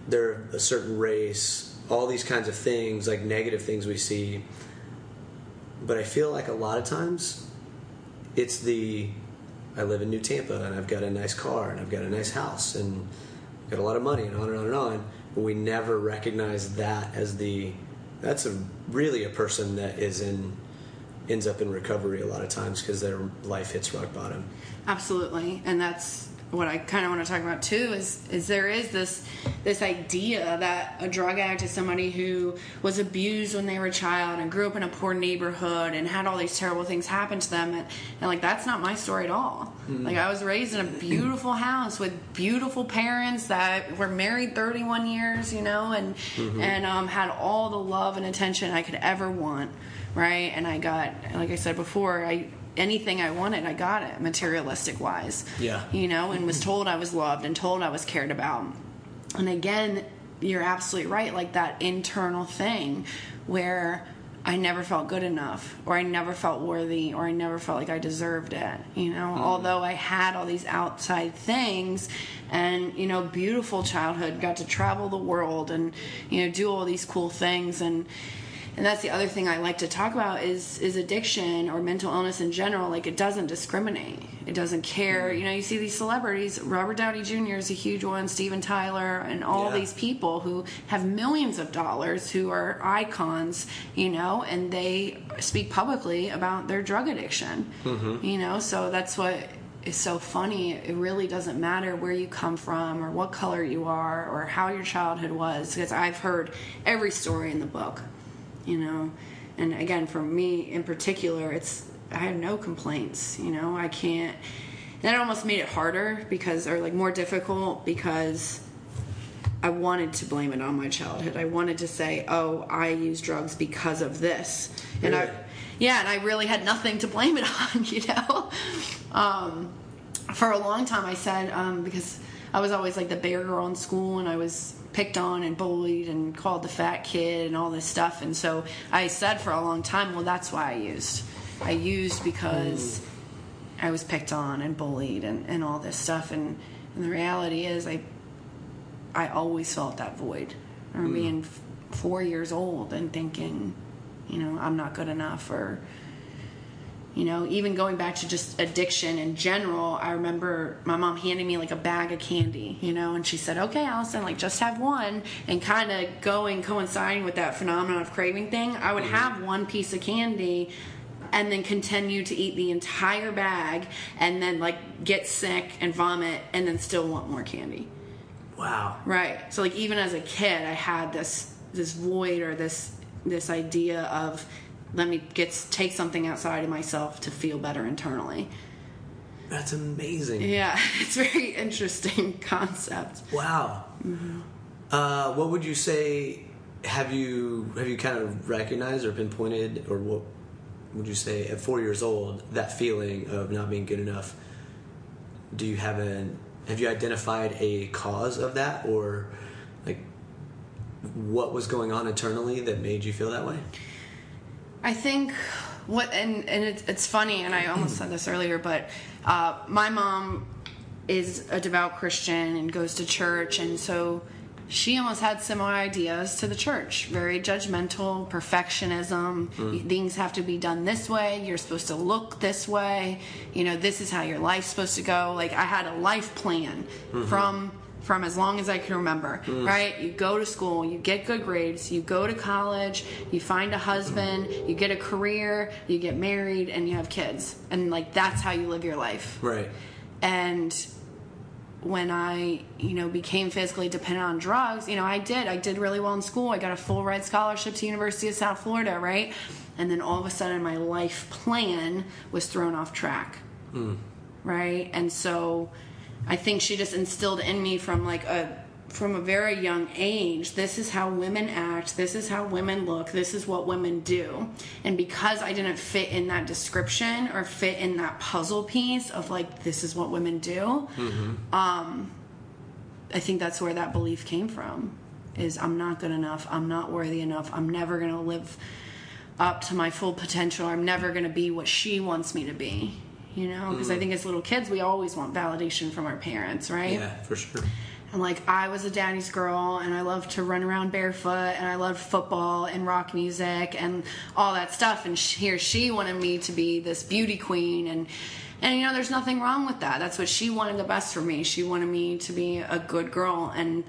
they're a certain race, all these kinds of things, like negative things we see. But I feel like a lot of times it's the I live in New Tampa and I've got a nice car and I've got a nice house and I've got a lot of money and on and on and on. But we never recognize that as the that's a really a person that is in ends up in recovery a lot of times because their life hits rock bottom. Absolutely, and that's what I kind of want to talk about too. Is is there is this this idea that a drug addict is somebody who was abused when they were a child and grew up in a poor neighborhood and had all these terrible things happen to them, and, and like that's not my story at all. Like I was raised in a beautiful house with beautiful parents that were married 31 years, you know, and and um, had all the love and attention I could ever want, right? And I got, like I said before, I anything I wanted, I got it materialistic wise. Yeah. You know, and was told I was loved and told I was cared about. And again, you're absolutely right. Like that internal thing where I never felt good enough, or I never felt worthy, or I never felt like I deserved it. You know, mm-hmm. although I had all these outside things and, you know, beautiful childhood, got to travel the world and, you know, do all these cool things. And, and that's the other thing I like to talk about is is addiction or mental illness in general. Like it doesn't discriminate. It doesn't care. Mm-hmm. You know, you see these celebrities. Robert Downey Jr. is a huge one. Steven Tyler and all Yeah. these people who have millions of dollars who are icons. You know, and they speak publicly about their drug addiction. Mm-hmm. You know, so that's what is so funny. It really doesn't matter where you come from or what color you are or how your childhood was because I've heard every story in the book you know? And again for me in particular it's i have no complaints you know? I can't and it almost made it harder because or like more difficult because i wanted to blame it on my childhood. I wanted to say oh i use drugs because of this. And i yeah and i really had nothing to blame it on you know? Um, for a long time i said um, because i was always like the bigger girl in school and i was picked on and bullied and called the fat kid and all this stuff. And so i said for a long time well that's why i used. I used because mm. i was picked on and bullied and, and all this stuff. And, and the reality is i i always felt that void. I mm. remember being f- four years old and thinking you know i'm not good enough or you know even going back to just addiction in general i remember my mom handing me like a bag of candy you know and she said okay allison like just have one and kind of going coinciding with that phenomenon of craving thing i would have mm-hmm. one piece of candy and then continue to eat the entire bag and then like get sick and vomit and then still want more candy Wow. Right. So like even as a kid, I had this this void or this this idea of let me get take something outside of myself to feel better internally. That's amazing. Yeah, it's a very interesting concept. Wow. Uh, what would you say? Have you have you kind of recognized or pinpointed or what would you say at four years old that feeling of not being good enough? Do you have an have you identified a cause of that or like what was going on internally that made you feel that way? I think what and and it's, it's funny, and I almost said this earlier, but uh, my mom is a devout Christian and goes to church, and so she almost had similar ideas to the church. Very judgmental perfectionism. Things have to be done this way. You're supposed to look this way. You know this is how your life's supposed to go. Like i had a life plan from from as long as i can remember mm. right you go to school you get good grades you go to college you find a husband you get a career you get married and you have kids and like that's how you live your life Right. and when I, you know, became physically dependent on drugs, you know, I did. I did really well in school. I got a full ride scholarship to University of South Florida, right? And then all of a sudden my life plan was thrown off track. Mm. Right? And so I think she just instilled in me from like a from a very young age, this is how women act, this is how women look, this is what women do. And because I didn't fit in that description or fit in that puzzle piece of like, this is what women do, um, I think that's where that belief came from is I'm not good enough, I'm not worthy enough, I'm never going to live up to my full potential, I'm never going to be what she wants me to be. You know, because I mm-hmm. think as little kids, we always want validation from our parents, right? Yeah, for sure. And like I was a daddy's girl and I loved to run around barefoot and I loved football and rock music and all that stuff and sh- here she wanted me to be this beauty queen and and you know there's nothing wrong with that. That's what she wanted the best for me. She wanted me to be a good girl and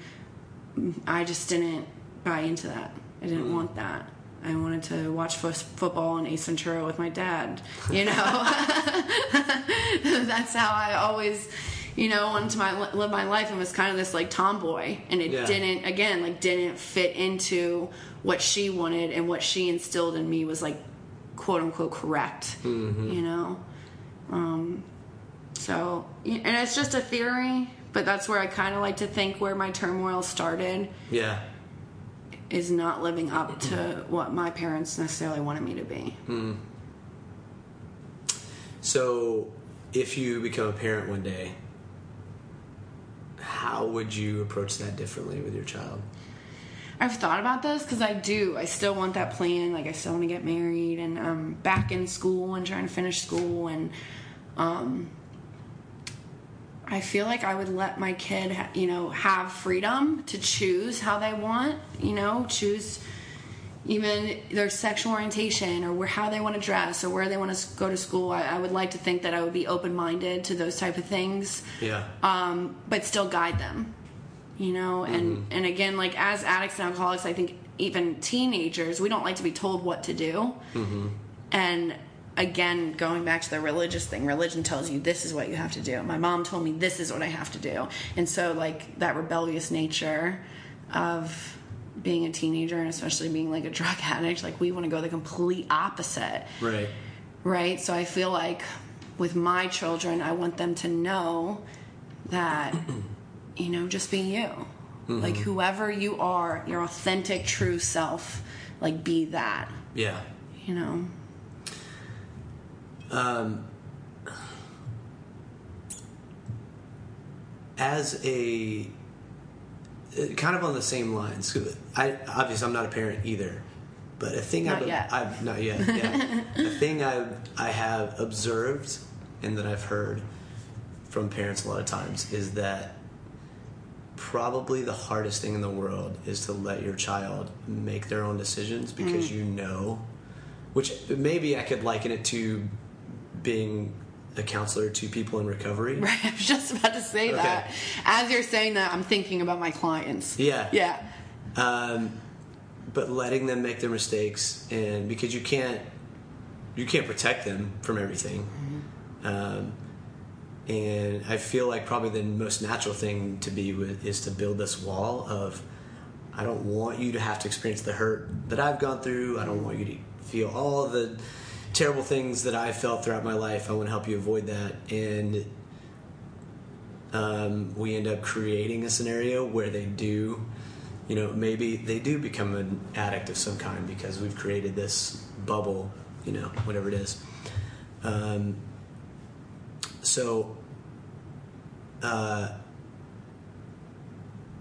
I just didn't buy into that. I didn't mm-hmm. want that. I wanted to watch fo- football and Ace Ventura with my dad. You know, that's how I always, you know, wanted to my, live my life and was kind of this like tomboy, and it Yeah. didn't again like didn't fit into what she wanted and what she instilled in me was like quote unquote correct. You know, um, so and it's just a theory, but that's where I kind of like to think where my turmoil started Yeah. Is not living up to what my parents necessarily wanted me to be. So, if you become a parent one day, how would you approach that differently with your child? I've thought about this because I do. I still want that plan. Like I still want to get married and um, back in school and trying to finish school and um, I feel like I would let my kid, you know, have freedom to choose how they want. You know, choose even their sexual orientation or where how they want to dress or where they want to go to school. I, I would like to think that I would be open minded to those type of things. Yeah. um, but still guide them you know and and again like as addicts and alcoholics i think even teenagers we don't like to be told what to do and again going back to the religious thing religion tells you this is what you have to do my mom told me this is what i have to do and so like that rebellious nature of being a teenager and especially being like a drug addict like we want to go the complete opposite right. right? So I feel like with my children, I want them to know that, you know, just be you. Mm-hmm. Like whoever you are, your authentic, true self, like be that, Yeah. you know? As a uh, kind of on the same lines, I obviously I'm not a parent either, but a thing Not I've, yet. I've not yet. Yeah, a thing I I have observed and that I've heard from parents a lot of times is that probably the hardest thing in the world is to let your child make their own decisions because Mm. you know which maybe I could liken it to being a counselor to people in recovery. Right, I was just about to say Okay. that. As you're saying that, I'm thinking about my clients. Yeah. Yeah. Um, but letting them make their mistakes and because you can't you can't protect them from everything. Um, and I feel like probably the most natural thing to be with is to build this wall of I don't want you to have to experience the hurt that I've gone through. I don't want you to feel all the terrible things that I felt throughout my life. I want to help you avoid that. And um, we end up creating a scenario where they do, you know, maybe they do become an addict of some kind because we've created this bubble you know, whatever it is. Um, so, uh,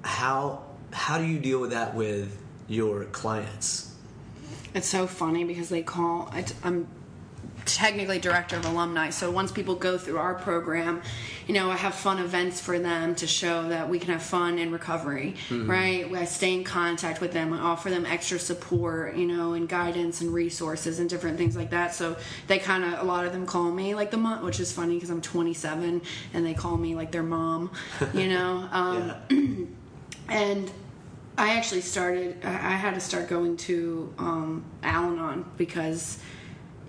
how how do you deal with that with your clients? It's so funny because they call. I, am technically director of alumni, so once people go through our program, you know, I have fun events for them to show that we can have fun in recovery, mm-hmm. right? I stay in contact with them, I offer them extra support, you know, and guidance and resources and different things like that. So they kind of, a lot of them call me like the mom, which is funny because I'm 27 and they call me like their mom, you know. Um, yeah. and I actually started. I had to start going to um, Al-Anon because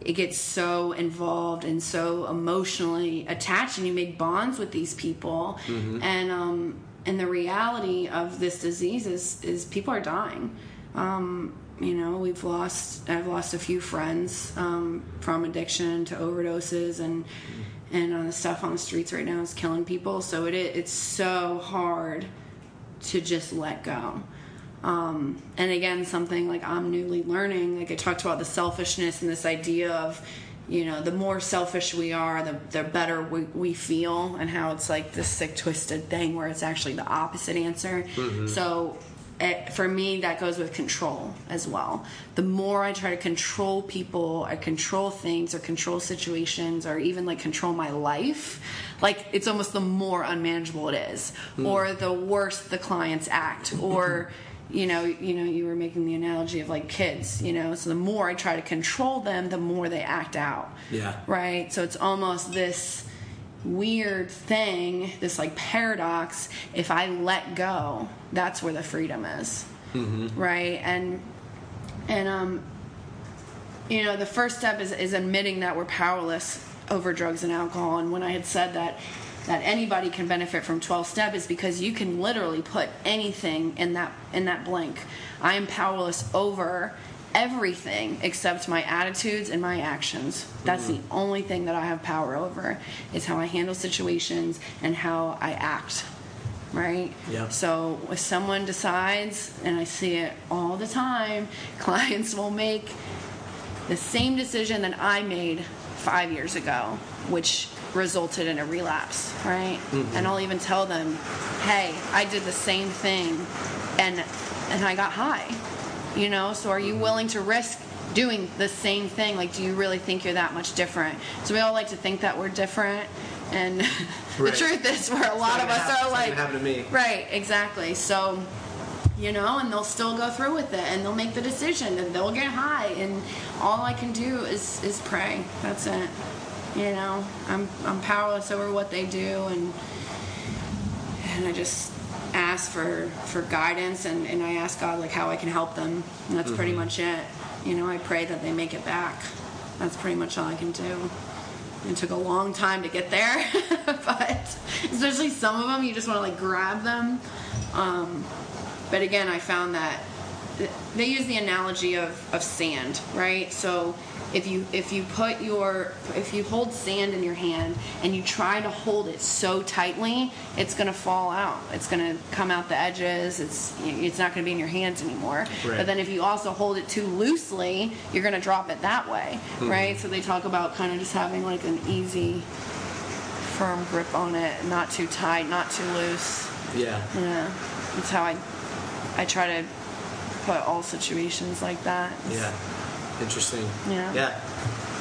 it gets so involved and so emotionally attached, and you make bonds with these people. Mm-hmm. And um, and the reality of this disease is is people are dying. Um, you know, we've lost. I've lost a few friends um, from addiction to overdoses, and and uh, stuff on the streets right now is killing people. So it it's so hard to just let go. Um, and again, something like I'm newly learning, like I talked about the selfishness and this idea of, you know, the more selfish we are, the, the better we, we feel, and how it's like this sick, twisted thing where it's actually the opposite answer. Mm-hmm. So it, for me, that goes with control as well. The more I try to control people, I control things, or control situations, or even like control my life, like it's almost the more unmanageable it is, mm. or the worse the clients act, or you know, you know, you were making the analogy of like kids, you know. So the more I try to control them, the more they act out. Yeah. Right. So it's almost this weird thing, this like paradox. If I let go, that's where the freedom is. Mm-hmm. Right. And and um, you know, the first step is is admitting that we're powerless over drugs and alcohol. And when I had said that that anybody can benefit from 12 step is because you can literally put anything in that in that blank. I am powerless over everything except my attitudes and my actions. That's mm-hmm. the only thing that I have power over is how I handle situations and how I act. Right? Yeah. So if someone decides, and I see it all the time, clients will make the same decision that I made five years ago, which resulted in a relapse, right? Mm-hmm. And I'll even tell them, "Hey, I did the same thing, and and I got high." You know, so are you mm-hmm. willing to risk doing the same thing? Like, do you really think you're that much different? So we all like to think that we're different, and the truth is, where a lot of us happen, are like, happen to me. right, exactly. So you know, and they'll still go through with it and they'll make the decision and they'll get high and all I can do is is pray. That's it. You know, I'm I'm powerless over what they do, and and I just ask for for guidance, and and I ask God like how I can help them. And that's mm-hmm. pretty much it. You know, I pray that they make it back. That's pretty much all I can do. It took a long time to get there, but especially some of them, you just want to like grab them. Um, but again, I found that they use the analogy of, of sand, right? So if you if you put your if you hold sand in your hand and you try to hold it so tightly it's going to fall out. It's going to come out the edges. It's it's not going to be in your hands anymore. Right. but then if you also hold it too loosely you're going to drop it that way mm-hmm. right? So they talk about kind of just having like an easy firm grip on it not too tight not too loose. Yeah. Yeah. That's how i i try to put all situations like that yeah Interesting. Yeah. Yeah.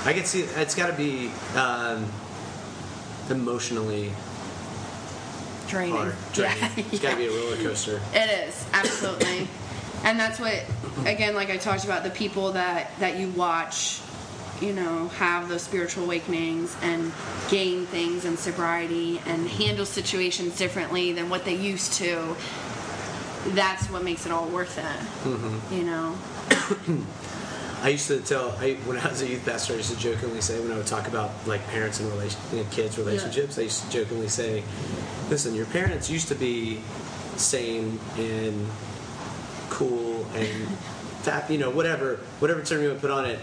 I can see it's got to be um, emotionally draining. Hard, draining. Yeah. It's got to be a roller coaster. It is absolutely, and that's what again, like I talked about, the people that that you watch, you know, have those spiritual awakenings and gain things in sobriety and handle situations differently than what they used to. That's what makes it all worth it. Mm-hmm. You know. I used to tell I, when I was a youth pastor, I used to jokingly say when I would talk about like parents and relation, you know, kids relationships, yeah. I used to jokingly say, "Listen, your parents used to be sane and cool and tap, you know, whatever, whatever term you would put on it,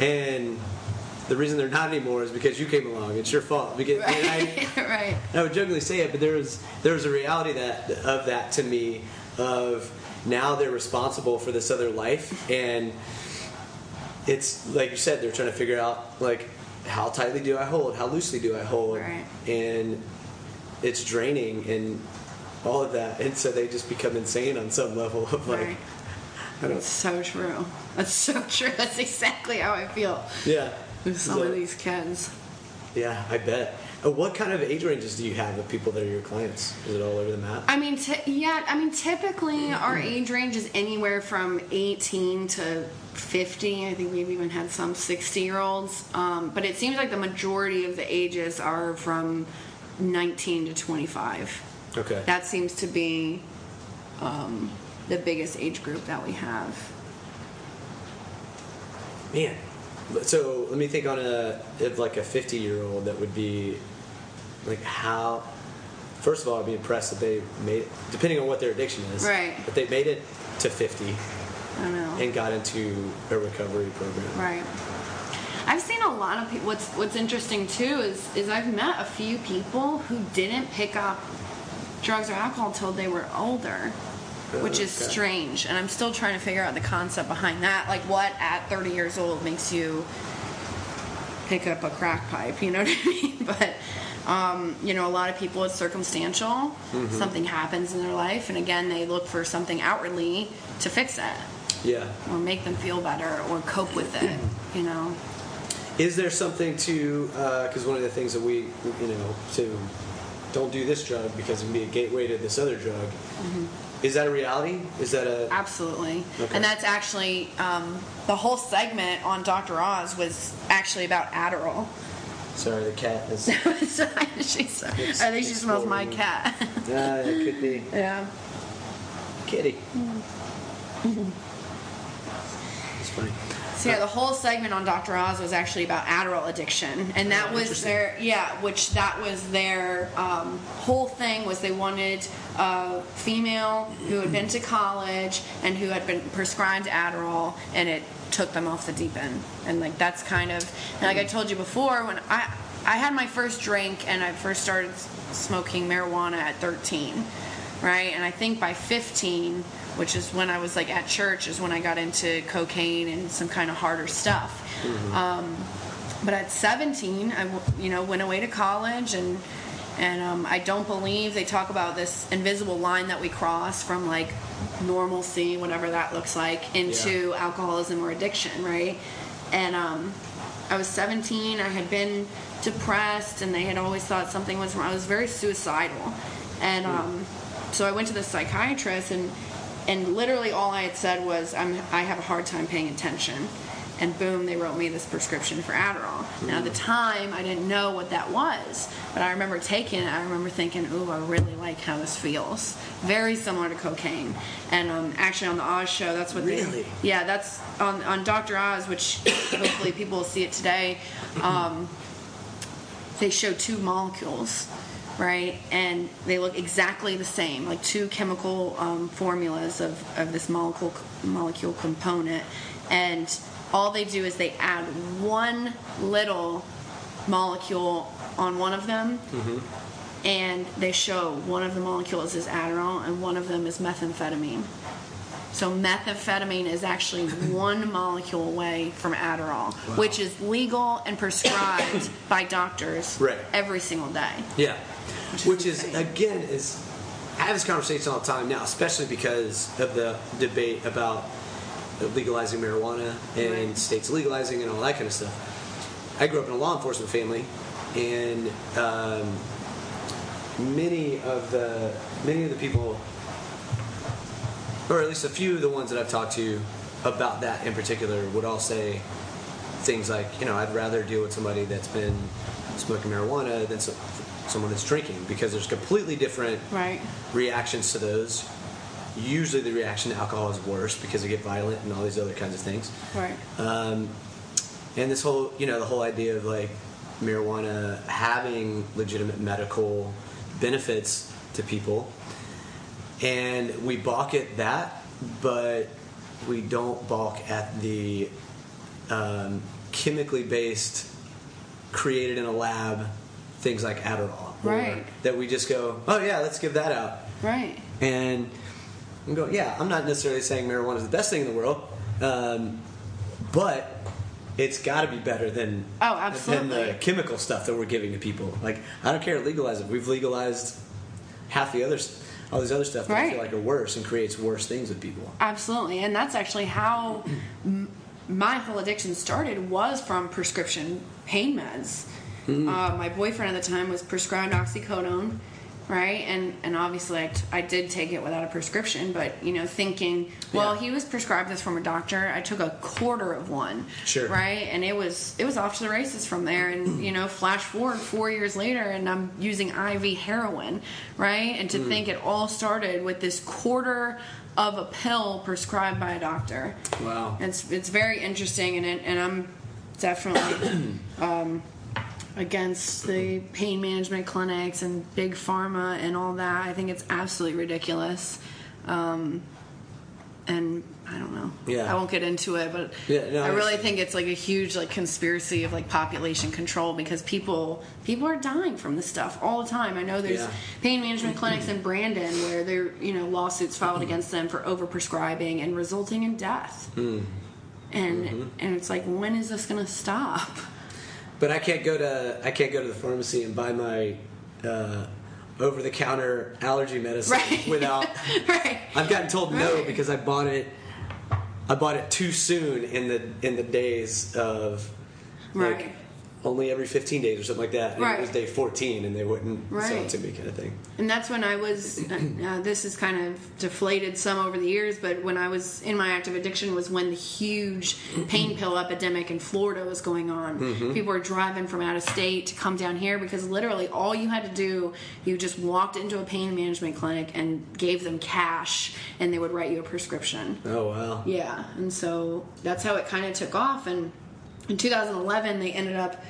and." The reason they're not anymore is because you came along. It's your fault. Because right. I, right. I would jokingly say it, but there was there was a reality that of that to me of now they're responsible for this other life and it's like you said, they're trying to figure out like how tightly do I hold, how loosely do I hold, Right. and it's draining and all of that, and so they just become insane on some level of like, Right. I don't, So true. That's so true. That's exactly how I feel yeah, with some So- of these kids. yeah, I bet. Uh, what kind of age ranges do you have of people that are your clients? Is it all over the map? I mean, t- yeah. I mean, typically our age range is anywhere from 18 to 50. I think we've even had some 60 year olds. Um, but it seems like the majority of the ages are from 19 to 25. Okay. That seems to be um, the biggest age group that we have. Man, so let me think on a if like a fifty year old that would be like how. First of all, I'd be impressed that they made it, depending on what their addiction is. Right. But they made it to fifty I know. and got into a recovery program. Right. I've seen a lot of people. What's What's interesting too is is I've met a few people who didn't pick up drugs or alcohol until they were older, which is Okay. strange. And I'm still trying to figure out the concept behind that. Like, what at 30 years old makes you pick up a crack pipe? You know what I mean? But um, you know, a lot of people it's circumstantial. Mm-hmm. Something happens in their life, and again, they look for something outwardly to fix it Yeah. or make them feel better or cope with it. You know. Is there something to because one of the things that we you know to don't do this drug because it can be a gateway to this other drug. Mm-hmm. Is that a reality? Is that a Absolutely. Okay. And that's actually um, the whole segment on Dr. Oz was actually about Adderall. Sorry the cat is she's, I think she smells my cat. ah, it could be yeah. kitty. It's funny. So yeah, the whole segment on Dr. Oz was actually about Adderall addiction, and that Oh, was their yeah, which that was their um, whole thing was they wanted a female who had been to college and who had been prescribed Adderall, and it took them off the deep end. And like that's kind of like I told you before when I I had my first drink and I first started smoking marijuana at 13 right? And I think by 15, which is when I was like at church, is when I got into cocaine and some kind of harder stuff. Um, but at 17, I you know went away to college and and um, I don't believe they talk about this invisible line that we cross from like normalcy, whatever that looks like, into alcoholism or addiction, right? And um, I was 17. I had been depressed, and they had always thought something was wrong. I was very suicidal, and um, so I went to the psychiatrist, and and literally all I had said was, I'm, I have a hard time paying attention. And boom, they wrote me this prescription for Adderall. Now, at the time, I didn't know what that was, but I remember taking it. I remember thinking, "Ooh, I really like how this feels." Very similar to cocaine. And um, actually, on the Oz show, that's what Really? they. Yeah, that's on on Dr. Oz, which hopefully people will see it today. Um, they show two molecules, right? And they look exactly the same, like two chemical um, formulas of, of this molecule molecule component. And all they do is they add one little molecule on one of them. Mm-hmm. And they show one of the molecules is Adderall and one of them is methamphetamine. So methamphetamine is actually one molecule away from Adderall, which is legal and prescribed by doctors Right. every single day. Yeah, Which which, is is, again is I have this conversation all the time now, especially because of the debate about legalizing marijuana and Right. states legalizing and all that kind of stuff. I grew up in a law enforcement family, and um, many of the many of the people, or at least a few of the ones that I've talked to about that in particular, would all say things like, you know, I'd rather deal with somebody that's been smoking marijuana than so, someone that's drinking because there's completely different Right. reactions to those. Usually, the reaction to alcohol is worse because they get violent and all these other kinds of things. Right. Um, and this whole, you know, the whole idea of like marijuana having legitimate medical benefits to people, and we balk at that, but we don't balk at the um, chemically based, created in a lab, things like Adderall, Right. That we just go, oh yeah, let's give that out. Right. And I'm going, yeah, I'm not necessarily saying marijuana is the best thing in the world, um, but it's got to be better than Oh, than the chemical stuff that we're giving to people. Like I don't care, legalize it. We've legalized half the others, all these other stuff that I feel like are worse and creates worse things with people. Absolutely, and that's actually how my whole addiction started. Was from prescription pain meds. Uh, my boyfriend at the time was prescribed oxycodone, right? And and obviously I, t- I did take it without a prescription, but you know, thinking, well, Yeah. he was prescribed this from a doctor. I took a quarter of one, Sure. right? And it was it was off to the races from there. And you know, flash forward four years later, and I'm using IV heroin, right? And to think it all started with this quarter of a pill prescribed by a doctor. Wow. It's it's very interesting, and it, and I'm definitely um, against the pain management clinics and big pharma and all that. I think it's absolutely ridiculous. Um, and I don't know. Yeah. I won't get into it, but Yeah, no, I really think it's like a huge like conspiracy of like population control because people people are dying from this stuff all the time. I know there's Yeah. pain management clinics in Brandon where there you know lawsuits filed against them for overprescribing and resulting in death. Hmm. And Mm-hmm. and it's like when is this going to stop? But I can't go to I can't go to the pharmacy and buy my uh, over the counter allergy medicine Right. without. right. I've gotten told no Right. because I bought it. I bought it too soon in the in the days of like Right. Only every 15 days or something like that. And Right. it was day 14 and they wouldn't sell it to me kind of thing. And that's when I was. Uh, this is kind of deflated some over the years, but when I was in my active addiction was when the huge pain pill epidemic in Florida was going on. People were driving from out of state to come down here because literally all you had to do, you just walked into a pain management clinic and gave them cash, and they would write you a prescription. Oh wow. Yeah, and so that's how it kind of took off. And in 2011, they ended up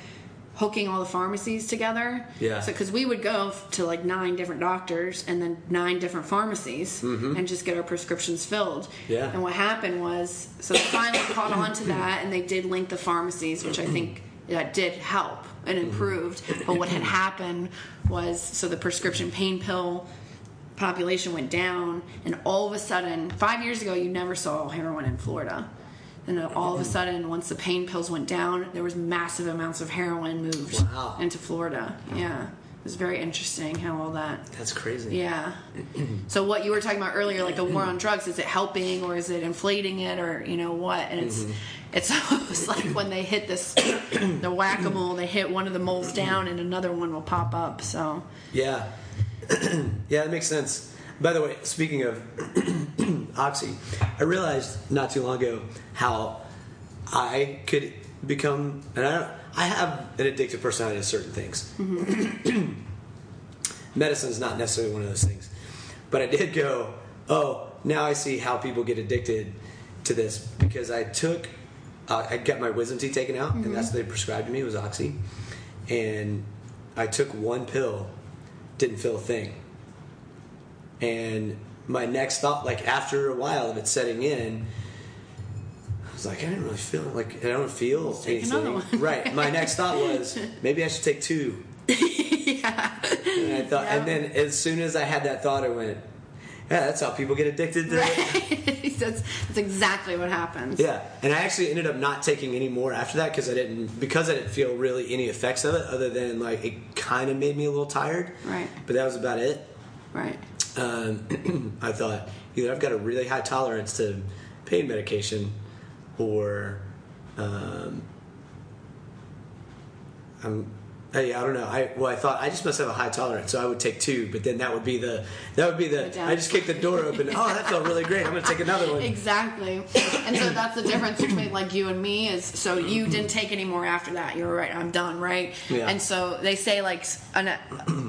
hooking all the pharmacies together. Yeah. So because we would go to like nine different doctors and then nine different pharmacies and just get our prescriptions filled. Mm-hmm. Yeah. And what happened was, so they finally caught on to that, and they did link the pharmacies, which I think that did help and Mm-hmm. improved. But what had happened was, so the prescription pain pill population went down, and all of a sudden, five years ago, you never saw heroin in Florida. And all of a sudden, once the pain pills went down, there was massive amounts of heroin moved Wow. into Florida. Yeah, it was very interesting how all that. That's crazy. Yeah. So what you were talking about earlier, like the war on drugs, is it helping or is it inflating it or you know what? And it's Mm-hmm. it's almost like when they hit this the whack a mole, they hit one of the moles down and another one will pop up. So Yeah. yeah, that makes sense. By the way, speaking of Oxy, I realized not too long ago how I could become, and I don't, I have an addictive personality to certain things. Medicine is not necessarily one of those things, but I did go, oh, now I see how people get addicted to this because I took, uh, I got my wisdom teeth taken out, and that's what they prescribed to me was Oxy, and I took one pill, didn't feel a thing and my next thought, like after a while of it setting in, I was like, I didn't really feel like I don't feel take anything. right. My next thought was maybe I should take two. yeah, And I thought, and then as soon as I had that thought, I went, Yeah, that's how people get addicted to. right. that's that's exactly what happens. Yeah, and I actually ended up not taking any more after that because I didn't because I didn't feel really any effects of it other than like it kind of made me a little tired. Right. But that was about it. Right. um, I thought either I've got a really high tolerance to pain medication, or um, I'm. Hey, I don't know. I well, I thought I just must have a high tolerance, so I would take two. But then that would be the that would be the. I just kicked the door open. Oh, that felt really great. I'm going to take another one. Exactly. And so that's the difference between like you and me is so you didn't take any more after that. You were right. I'm done, right? Yeah. And so they say like an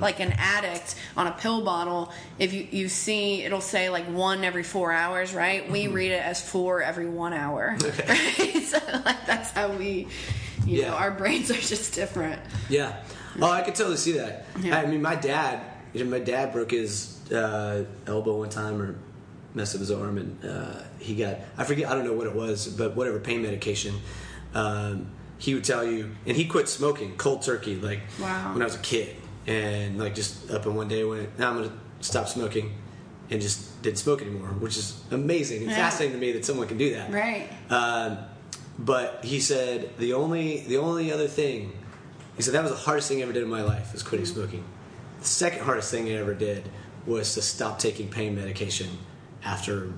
like an addict on a pill bottle, if you you see it'll say like one every 4 hours, right? We mm-hmm. read it as 4 every 1 hour. Right? So like that's how we you Yeah. know, our brains are just different. Yeah. Oh, I could totally see that. Yeah. I mean, my dad, you know, my dad broke his uh, elbow one time or messed up his arm, and uh, he got I forget I don't know what it was, but whatever pain medication. Um, he would tell you, and he quit smoking cold turkey, like Wow. when I was a kid, and like just up in one day went, now I'm gonna stop smoking, and just didn't smoke anymore, which is amazing and Yeah. fascinating to me that someone can do that. Right. Um, But he said the only the only other thing he said that was the hardest thing I ever did in my life was quitting mm-hmm. smoking. The second hardest thing I ever did was to stop taking pain medication after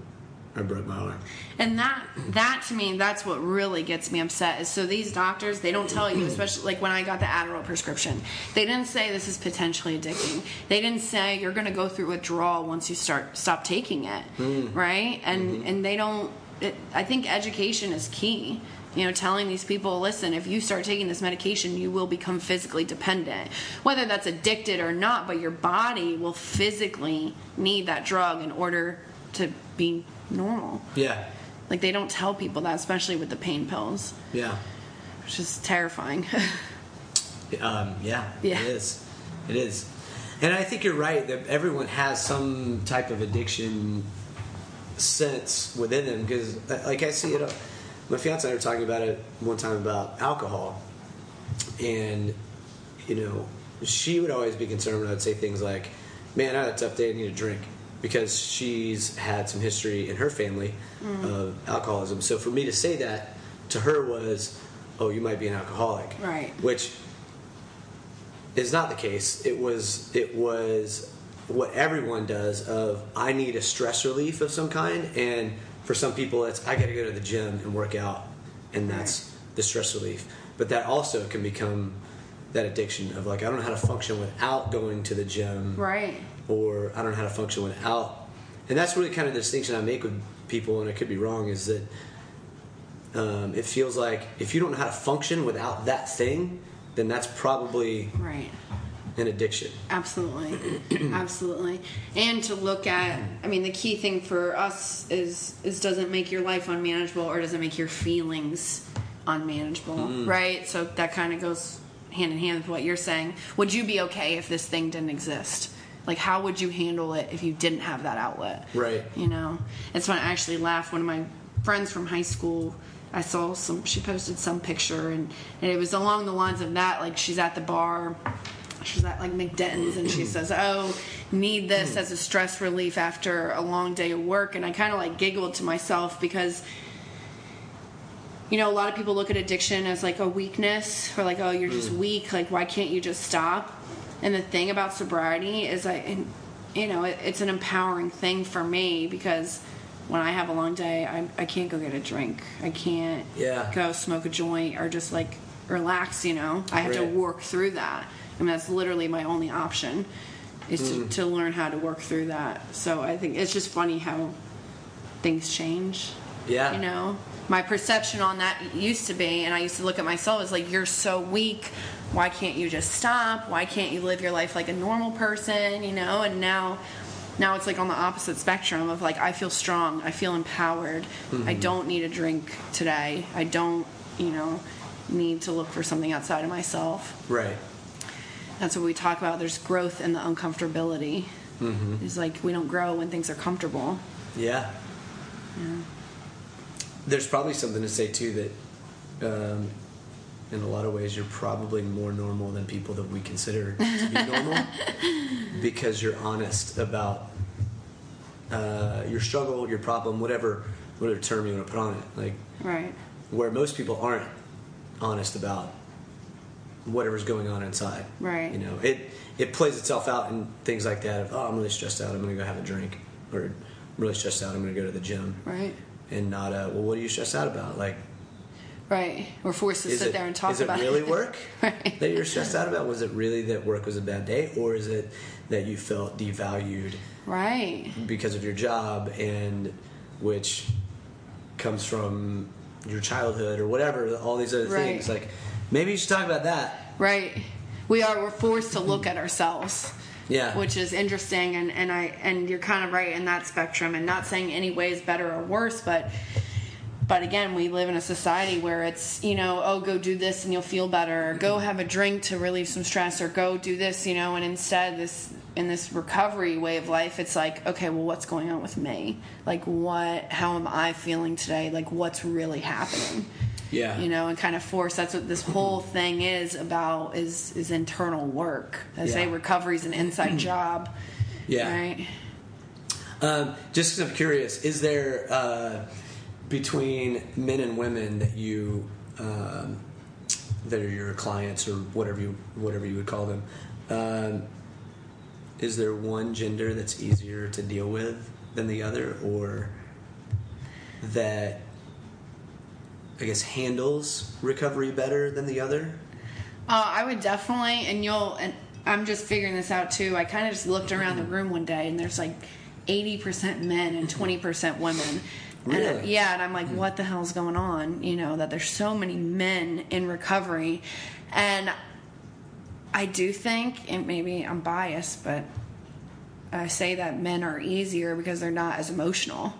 I broke my arm. And that that to me, that's what really gets me upset. Is so these doctors they don't tell you, especially like when I got the Adderall prescription, they didn't say this is potentially addicting. They didn't say you're going to go through withdrawal once you start stop taking it, mm-hmm. right? And mm-hmm. and they don't. It, I think education is key. You know, telling these people, listen, if you start taking this medication, you will become physically dependent. Whether that's addicted or not, but your body will physically need that drug in order to be normal. Yeah, Like they don't tell people that, especially with the pain pills, yeah, which is terrifying. um, yeah. Yeah. It is. It is. And I think you're right that everyone has some type of addiction sense within them because, like, I see it. My fiance and I were talking about it one time about alcohol, and you know, she would always be concerned when I'd say things like, "Man, I had a tough day. I need a drink," because she's had some history in her family mm-hmm. of alcoholism. So for me to say that to her was, "Oh, you might be an alcoholic," Right. Which is not the case. It was it was what everyone does of I need a stress relief of some kind and for some people it's I got to go to the gym and work out and that's the stress relief. But that also can become that addiction of like I don't know how to function without going to the gym right. or I don't know how to function without. And that's really kind of the distinction I make with people, and I could be wrong, is that um, it feels like if you don't know how to function without that thing, then that's probably Right. An addiction. Absolutely. Absolutely. And to look at I mean the key thing for us is is does it make your life unmanageable or does it make your feelings unmanageable? Mm. Right? So that kind of goes hand in hand with what you're saying. Would you be okay if this thing didn't exist? Like how would you handle it if you didn't have that outlet? Right. You know, it's when I actually laughed. One of my friends from high school, I saw some. She posted some picture, and, and it was along the lines of that. Like she's at the bar, she's at like McDenton's, and she says, "Oh, need this as a stress relief after a long day of work." And I kind of like giggled to myself because. You know, a lot of people look at addiction as like a weakness, or like, oh, you're just mm. weak. Like, why can't you just stop? And the thing about sobriety is, I, and, you know, it, it's an empowering thing for me because when I have a long day, I, I can't go get a drink. I can't Yeah. go smoke a joint or just like relax, you know. I have to work through that. I mean, that's literally my only option is Mm. to, to learn how to work through that. So I think it's just funny how things change. Yeah. You know, my perception on that used to be, and I used to look at myself as like, you're so weak. Why can't you just stop? Why can't you live your life like a normal person? You know, and now, now it's like on the opposite spectrum of like, I feel strong. I feel empowered. I don't need a drink today. I don't, you know, need to look for something outside of myself. Right. That's what we talk about. There's growth in the uncomfortability. It's like we don't grow when things are comfortable. Yeah. There's probably something to say too that, um, in a lot of ways, you're probably more normal than people that we consider to be normal, because you're honest about uh, your struggle, your problem, whatever whatever term you want to put on it. Like Right. where most people aren't honest about whatever's going on inside. Right. You know, it it plays itself out in things like that. Of oh, I'm really stressed out. I'm going to go have a drink, or I'm really stressed out. I'm going to go to the gym. Right. And not uh, well, what are you stressed out about? Like, Right. We're forced to sit it there and talk is about it really work Right. that you're stressed out about? Was it really that work was a bad day, or is it that you felt devalued Right. because of your job and which comes from your childhood or whatever all these other Right. things like maybe you should talk about that Right. We are we're forced to look at ourselves. Yeah. Which is interesting and, and I and you're kind of right in that spectrum and not saying any way is better or worse, but but again, we live in a society where it's, you know, oh, go do this and you'll feel better, or go have a drink to relieve some stress, or go do this, you know, and instead, this in this recovery way of life, it's like, okay, well, what's going on with me? Like, what, how am I feeling today? Like, what's really happening? Yeah. You know and kind of force that's what this whole thing is about is is internal work. I say recovery is an inside job yeah. right? Um, just because i'm curious is there uh, between men and women that you um, that are your clients or whatever you whatever you would call them. Um, is there one gender that's easier to deal with than the other, or that I guess handles recovery better than the other? Uh, I would definitely, and you'll, and I'm just figuring this out too. I kind of just looked around the room one day, and there's like 80% men and 20% women. And, uh, Really? yeah, and I'm like, what the hell's going on? You know, that there's so many men in recovery. And I do think, and maybe I'm biased, but I say that men are easier because they're not as emotional.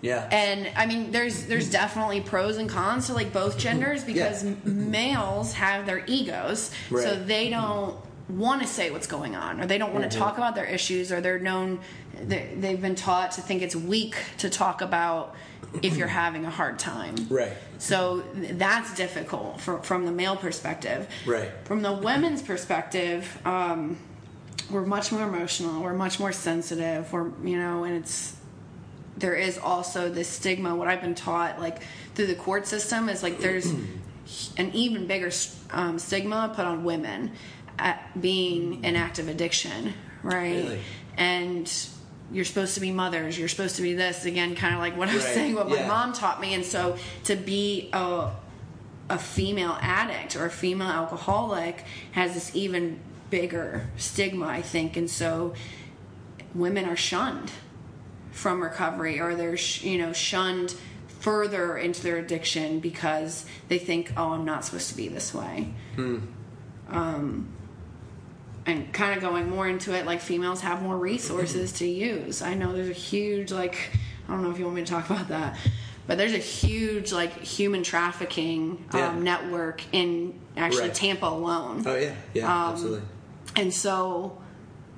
Yeah. And I mean, there's there's definitely pros and cons to like both genders because Yeah. males have their egos, so they don't want to say what's going on, or they don't want Mm-hmm. to talk about their issues, or they're known they, they've been taught to think it's weak to talk about if you're having a hard time. Right. So that's difficult for, from the male perspective. Right. From the women's perspective, um, we're much more emotional. We're much more sensitive. We're you know, and it's there is also this stigma. What I've been taught, like through the court system, is like there's an even bigger um, stigma put on women at being an active addiction, right? Really? And you're supposed to be mothers. You're supposed to be this again, kind of like what I was Right, saying, what my mom taught me. And so to be a a female addict or a female alcoholic has this even bigger stigma, I think, and so women are shunned from recovery or they're sh- you know shunned further into their addiction because they think oh i'm not supposed to be this way um, and kind of going more into it like females have more resources to use i know there's a huge like i don't know if you want me to talk about that but there's a huge like human trafficking um, Yeah. network in actually Right. tampa alone Oh yeah. Yeah. Um, absolutely. and so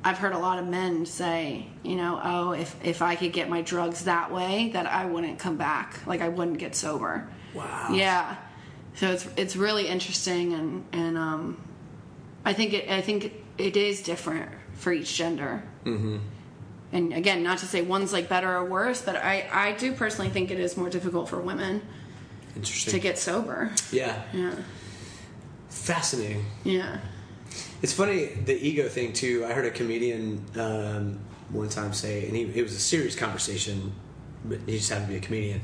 I've heard a lot of men say, you know, oh, if, if I could get my drugs that way, that I wouldn't come back. Like I wouldn't get sober. Wow. Yeah. So it's it's really interesting and and um, I think it I think it is different for each gender. Mm-hmm. And again, not to say one's like better or worse, but I I do personally think it is more difficult for women Interesting. to get sober. yeah. Yeah. Fascinating. Yeah. It's funny the ego thing too. I heard a comedian um, one time say, and he, it was a serious conversation, but he just happened to be a comedian.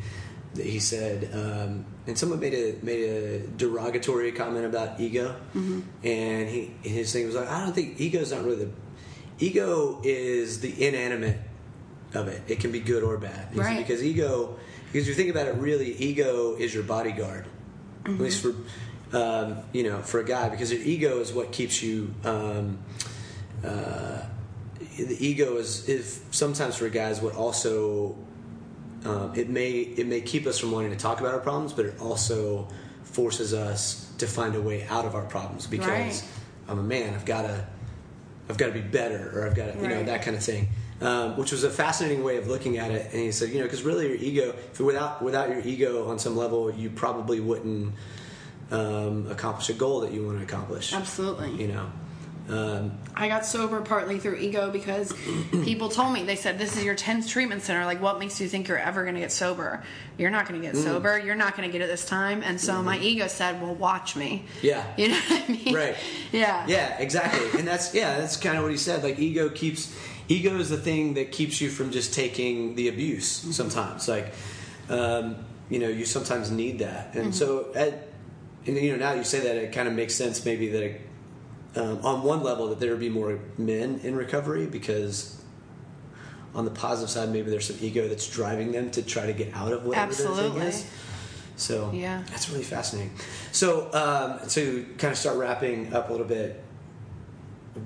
That he said, um, and someone made a made a derogatory comment about ego, and he his thing was like, I don't think ego's not really the ego is the inanimate of it. It can be good or bad, said, Right. Because ego, because you think about it, really, ego is your bodyguard at least for um, you know for a guy because your ego is what keeps you um, uh, the ego is if sometimes for guys what also um, it may it may keep us from wanting to talk about our problems but it also forces us to find a way out of our problems because Right. I'm a man I've got to I've got to be better or I've got to you know that kind of thing um, which was a fascinating way of looking at it and he said you know because really your ego if without without your ego on some level you probably wouldn't um, accomplish a goal that you want to accomplish Absolutely. you know um, I got sober partly through ego because people told me they said this is your 10th treatment center like what makes you think you're ever going to get sober you're not going to get Mm. sober you're not going to get it this time and so my ego said well watch me Mm-hmm. Yeah. you know what I mean Right. yeah Yeah, exactly. And that's yeah, that's kind of what he said. Like ego keeps ego is the thing that keeps you from just taking the abuse sometimes. Like um, you know, you sometimes need that. And so at, you know, now you say that it kind of makes sense maybe that it, um, on one level that there would be more men in recovery because on the positive side maybe there's some ego that's driving them to try to get out of whatever their Absolutely. thing is. So Yeah. that's really fascinating. So um, to kind of start wrapping up a little bit,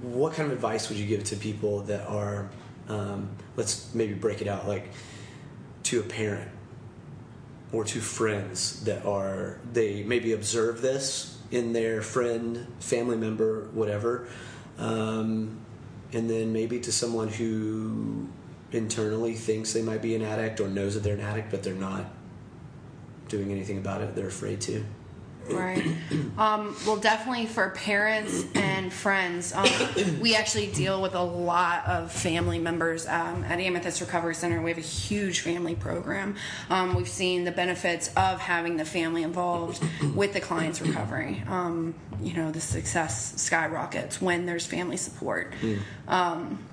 what kind of advice would you give to people that are, um, let's maybe break it out, like to a parent or to friends that are they maybe observe this in their friend, family member, whatever, um, and then maybe to someone who internally thinks they might be an addict or knows that they're an addict, but they're not doing anything about it. They're afraid to. Right. Um, well, definitely for parents and friends, um, we actually deal with a lot of family members um, at Amethyst Recovery Center. We have a huge family program. Um, we've seen the benefits of having the family involved with the client's recovery. Um, you know, the success skyrockets when there's family support. Um,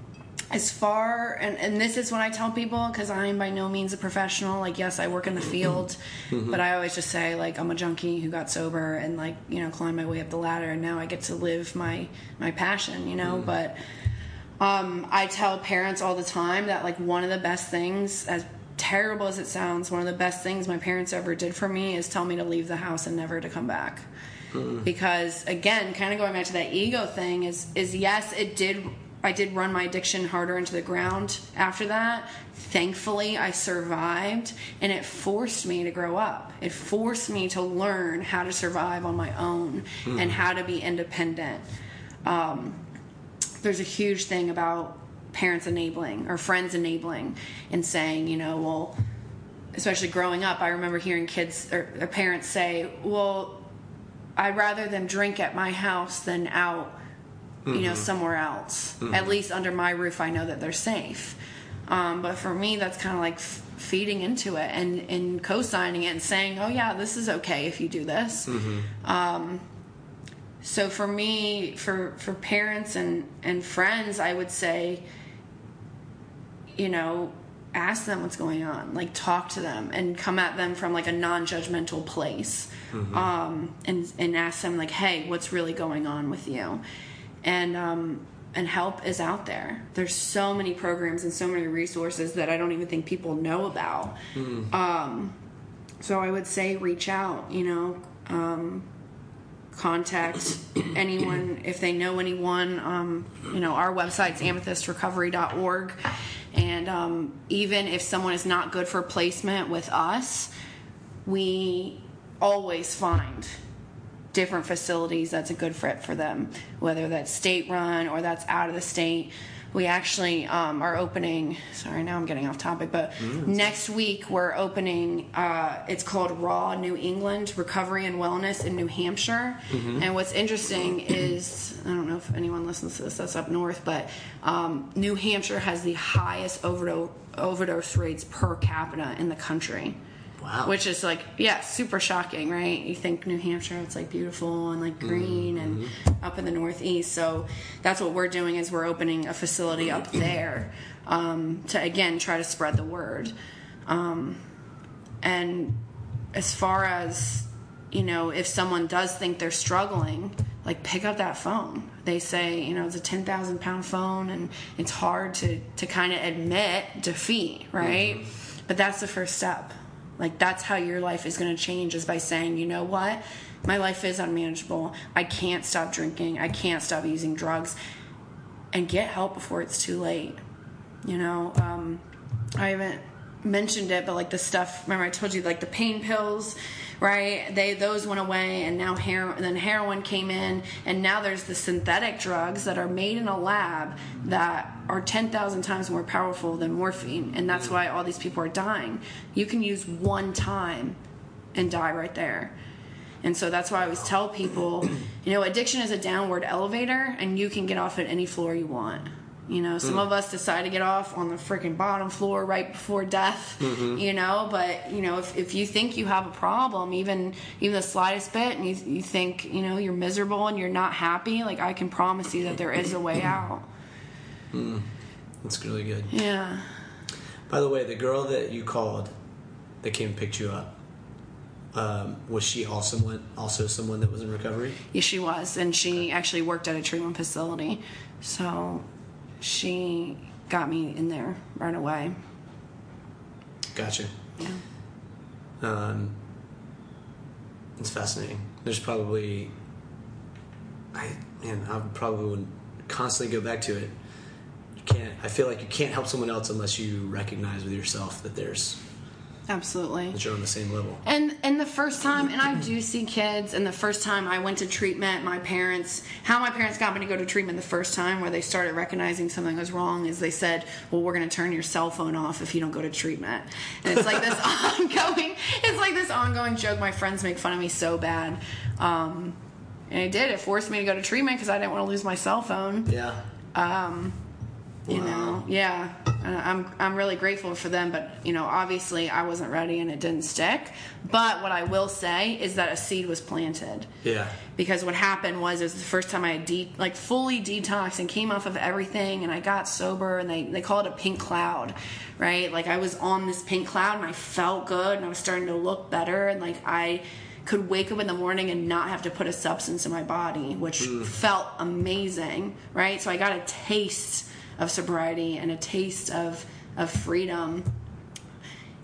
as far and, and this is what i tell people because i'm by no means a professional. Like yes i work in the field mm-hmm. but i always just say like i'm a junkie who got sober and like you know climbed my way up the ladder and now i get to live my my passion you know? Mm-hmm. But um, i tell parents all the time that like one of the best things as terrible as it sounds one of the best things my parents ever did for me is tell me to leave the house and never to come back. Mm-hmm. Because again kind of going back to that ego thing is is yes it did i did run my addiction harder into the ground after that. Thankfully i survived and it forced me to grow up. It forced me to learn how to survive on my own and how to be independent. Um, there's a huge thing about parents enabling or friends enabling and saying you know well especially growing up i remember hearing kids or, or parents say well I'd rather them drink at my house than out, you know, somewhere else. At least under my roof, I know that they're safe. Um, but for me, that's kind of like f- feeding into it and, and co-signing it and saying, "Oh yeah, this is okay if you do this." Um, so for me, for for parents and and friends, I would say, you know, ask them what's going on like talk to them and come at them from like a non-judgmental place um, and and ask them like hey what's really going on with you and um, and help is out there there's so many programs and so many resources that i don't even think people know about um, so i would say reach out you know um, contact anyone if they know anyone. Um, you know, our website's amethystrecovery.org. And um, even if someone is not good for placement with us, we always find different facilities that's a good fit for them, whether that's state run or that's out of the state. We actually um, are opening. Sorry, now I'm getting off topic, but next week we're opening. Uh, it's called Raw New England Recovery and Wellness in New Hampshire. And what's interesting is I don't know if anyone listens to this that's up north, but um, New Hampshire has the highest overdose overdose rates per capita in the country. Wow. Which is like, yeah, super shocking, right? You think New Hampshire, it's like beautiful and like green and up in the Northeast. So that's what we're doing is we're opening a facility up there um, to again try to spread the word. Um, and as far as you know, if someone does think they're struggling, like pick up that phone. They say, you know, it's a ten thousand pound phone, and it's hard to to kind of admit defeat, right? But that's the first step. Like that's how your life is going to change is by saying, you know what, my life is unmanageable. I can't stop drinking. I can't stop using drugs, and get help before it's too late. You know, um, I haven't mentioned it, but like the stuff. Remember, I told you like the pain pills, right? They those went away, and now heroin. Then heroin came in, and now there's the synthetic drugs that are made in a lab that are ten thousand times more powerful than morphine, and that's why all these people are dying. You can use one time and die right there. And so that's why I always tell people, you know, addiction is a downward elevator, and you can get off at any floor you want. You know, some hmm. of us decide to get off on the freaking bottom floor right before death. Mm-hmm. You know, but you know, if, if you think you have a problem, even even the slightest bit, and you, you think you know you're miserable and you're not happy, like I can promise you that there is a way out. Mm-hmm. That's really good. Yeah. By the way, the girl that you called that came and picked you up, um, was she also someone, also someone that was in recovery? Yeah, she was, and she actually worked at a treatment facility, so she got me in there right away. Gotcha. Yeah. Um, it's fascinating. There's probably, I man, I probably would constantly go back to it. You can't. I feel like you can't help someone else unless you recognize with yourself that there's Absolutely. that you're on the same level. And and the first time, and I do see kids, and the first time I went to treatment, my parents, how my parents got me to go to treatment the first time, where they started recognizing something was wrong, is they said, "Well, we're going to turn your cell phone off if you don't go to treatment." And it's like this ongoing, it's like this ongoing joke. My friends make fun of me so bad, um, and it did. It forced me to go to treatment because I didn't want to lose my cell phone. Yeah. You know, yeah. And I'm I'm really grateful for them, but you know, obviously I wasn't ready and it didn't stick. But what I will say is that a seed was planted. Yeah. because what happened was it was the first time I had de- like fully detoxed and came off of everything and I got sober and they, they call it a pink cloud right like I was on this pink cloud and I felt good and I was starting to look better and like I could wake up in the morning and not have to put a substance in my body which mm. felt amazing right so I got a taste of sobriety and a taste of of freedom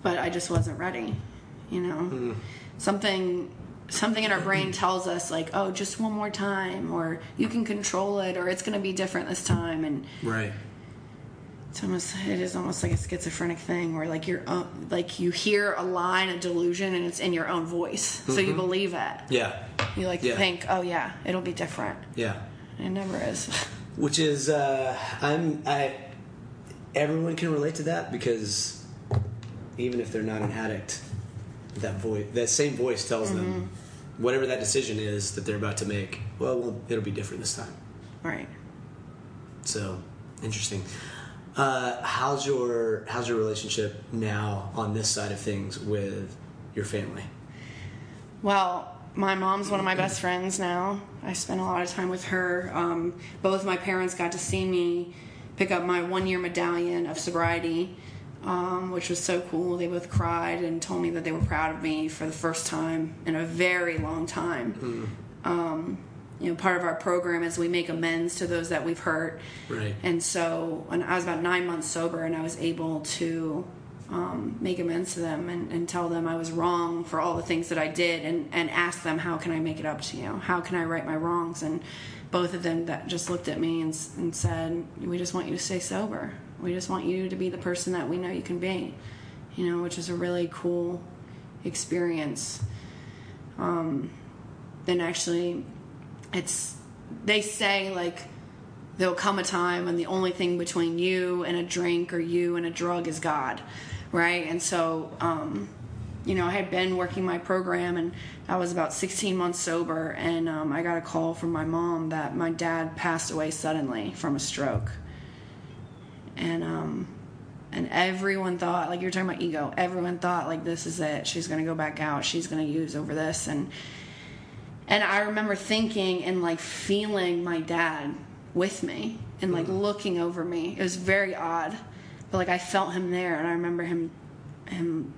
but I just wasn't ready you know hmm. something something in our brain tells us like oh just one more time or you can control it or it's going to be different this time and Right. it's almost it is almost like a schizophrenic thing where like you're like you hear a line a delusion and it's in your own voice so you mm-hmm. believe it Yeah. you like Yeah. think oh yeah it'll be different Yeah. it never is Which is, uh, I'm, I, everyone can relate to that because even if they're not an addict, that voice, that same voice tells them whatever that decision is that they're about to make. Well, well, it'll be different this time. right So interesting. Uh, how's your how's your relationship now on this side of things with your family? Well, my mom's one of my best friends now. I spend a lot of time with her. Um, both my parents got to see me pick up my one year medallion of sobriety, um, which was so cool. They both cried and told me that they were proud of me for the first time in a very long time. Um, you know, part of our program is we make amends to those that we've hurt. Right. And so when I was about nine months sober and I was able to um, make amends to them and, and tell them I was wrong for all the things that I did and, and ask them, how can I make it up to you? How can I right my wrongs? And both of them that just looked at me and, and said, we just want you to stay sober. We just want you to be the person that we know you can be, you know, which is a really cool experience. Um, then actually, it's, they say like, there'll come a time when the only thing between you and a drink or you and a drug is God, right? And so, um, you know, I had been working my program and I was about 16 months sober, and um, I got a call from my mom that my dad passed away suddenly from a stroke. And, um, and everyone thought, like you were talking about ego, everyone thought, like, this is it. She's going to go back out. She's going to use over this. And, and I remember thinking and like feeling my dad with me and like looking over me. It was very odd, but like I felt him there, and I remember him, him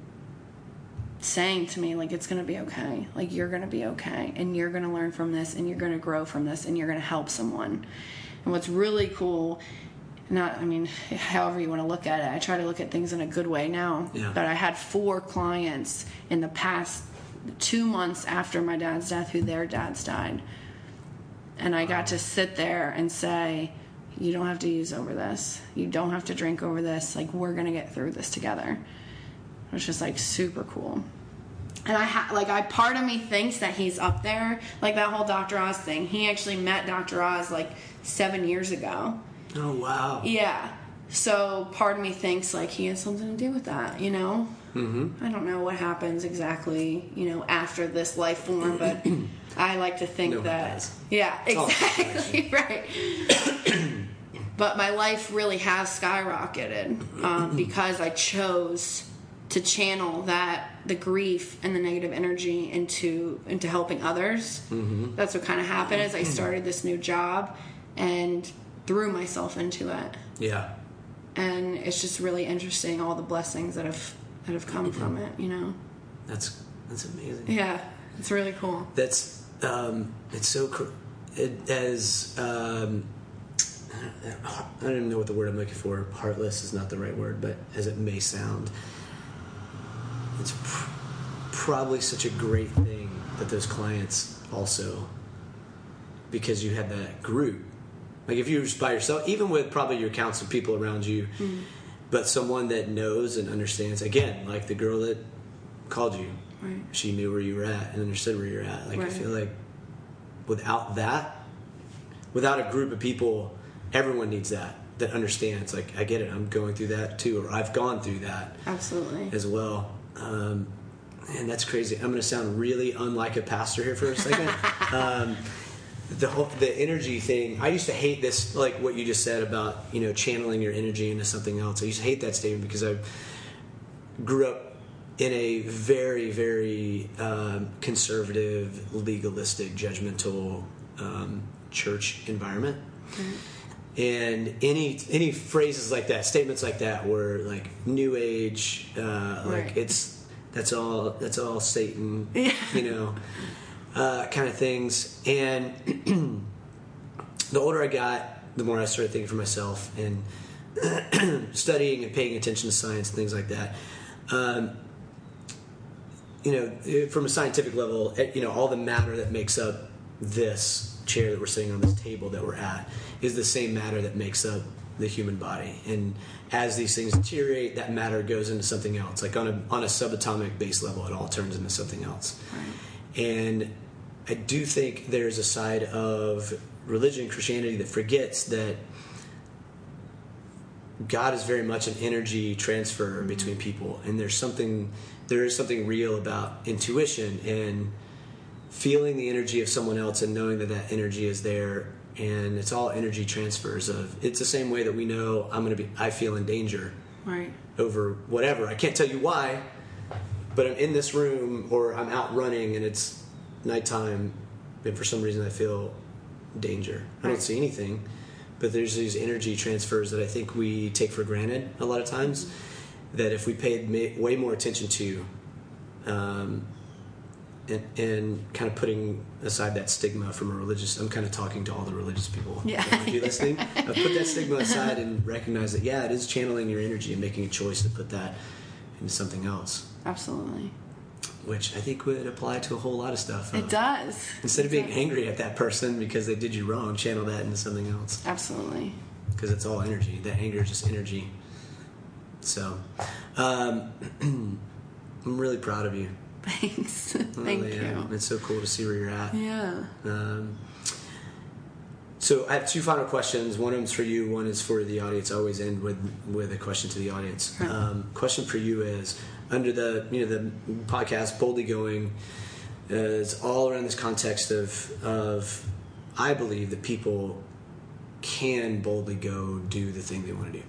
saying to me like it's gonna be okay, like you're gonna be okay, and you're gonna learn from this, and you're gonna grow from this, and you're gonna help someone. And what's really cool. Not, I mean, however you want to look at it. I try to look at things in a good way now. Yeah. But I had four clients in the past two months after my dad's death who their dads died. And I got to sit there and say, You don't have to use over this. You don't have to drink over this. Like, we're going to get through this together. Which is like super cool. And I ha- like I part of me thinks that he's up there, like that whole Dr. Oz thing. He actually met Dr. Oz like seven years ago. Oh wow. Yeah. So part of me thinks like he has something to do with that, you know. Mm-hmm. I don't know what happens exactly, you know, after this life form, but I like to think No that. Yeah, all exactly right. but my life really has skyrocketed um, because I chose to channel that the grief and the negative energy into into helping others. Mm-hmm. That's what kind of happened. as I started this new job and threw myself into it Yeah. and it's just really interesting all the blessings that have that have come from it you know That's that's amazing. yeah it's really cool That's um, it's so cr- it as um, I don't even know what the word I'm looking for. Heartless is not the right word, but as it may sound, it's pr- probably such a great thing that those clients also, because you had that group. Like if you were just by yourself, even with probably your council people around you, but someone that knows and understands. Again, like the girl that called you, Right. she knew where you were at and understood where you're at. Like I feel like without that, without a group of people, everyone needs that that understands. Like I get it, I'm going through that too, or I've gone through that absolutely as well. Um, and that's crazy. I'm going to sound really unlike a pastor here for a second. um, the whole the energy thing. I used to hate this, like what you just said about you know channeling your energy into something else. I used to hate that statement because I grew up in a very very um, conservative, legalistic, judgmental um, church environment. And any any phrases like that, statements like that, were like new age, uh, like Right. it's that's all that's all Satan, Yeah. you know, uh, kind of things. And the older I got, the more I started thinking for myself and studying and paying attention to science and things like that. Um, you know, from a scientific level, eh, you know, all the matter that makes up this chair that we're sitting on, this table that we're at, is the same matter that makes up the human body. And as these things deteriorate, that matter goes into something else. Like on a on a subatomic base level, it all turns into something else. And I do think there's a side of religion, Christianity, that forgets that God is very much an energy transfer between people, and there's something there is something real about intuition and feeling the energy of someone else and knowing that that energy is there. And it's all energy transfers of it's the same way that we know i'm going to be i feel in danger Right. over whatever. I can't tell you why but i'm in this room or i'm out running and it's nighttime and for some reason i feel danger. I don't see anything but there's these energy transfers that i think we take for granted a lot of times that if we paid ma- way more attention to um, and, and kind of putting aside that stigma from a religious i'm kind of talking to all the religious people Yeah. that might be listening put that stigma aside and recognize that yeah it is channeling your energy and making a choice to put that into something else Absolutely. which i think would apply to a whole lot of stuff It Uh, does. instead of being angry at that person because they did you wrong channel that into something else Absolutely. because it's all energy. That anger is just energy. So, um, I'm really proud of you. Thanks. Thank really you. It's so cool to see where you're at. Yeah. Um, so I have two final questions. One of them's for you. One is for the audience. I always end with with a question to the audience. Right. Um, question for you is under the you know the podcast boldly going uh, is all around this context of of I believe that people can boldly go do the thing they want to do.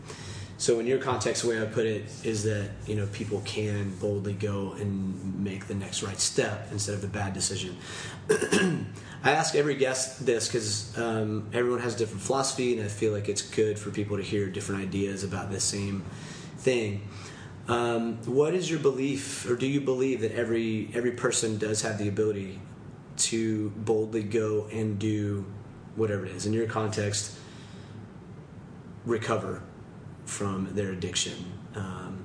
So in your context, the way I put it is that you know people can boldly go and make the next right step instead of the bad decision. I ask every guest this because um, everyone has a different philosophy, and I feel like it's good for people to hear different ideas about the same thing. Um, what is your belief, or do you believe that every every person does have the ability to boldly go and do whatever it is in your context? Recover from their addiction, um,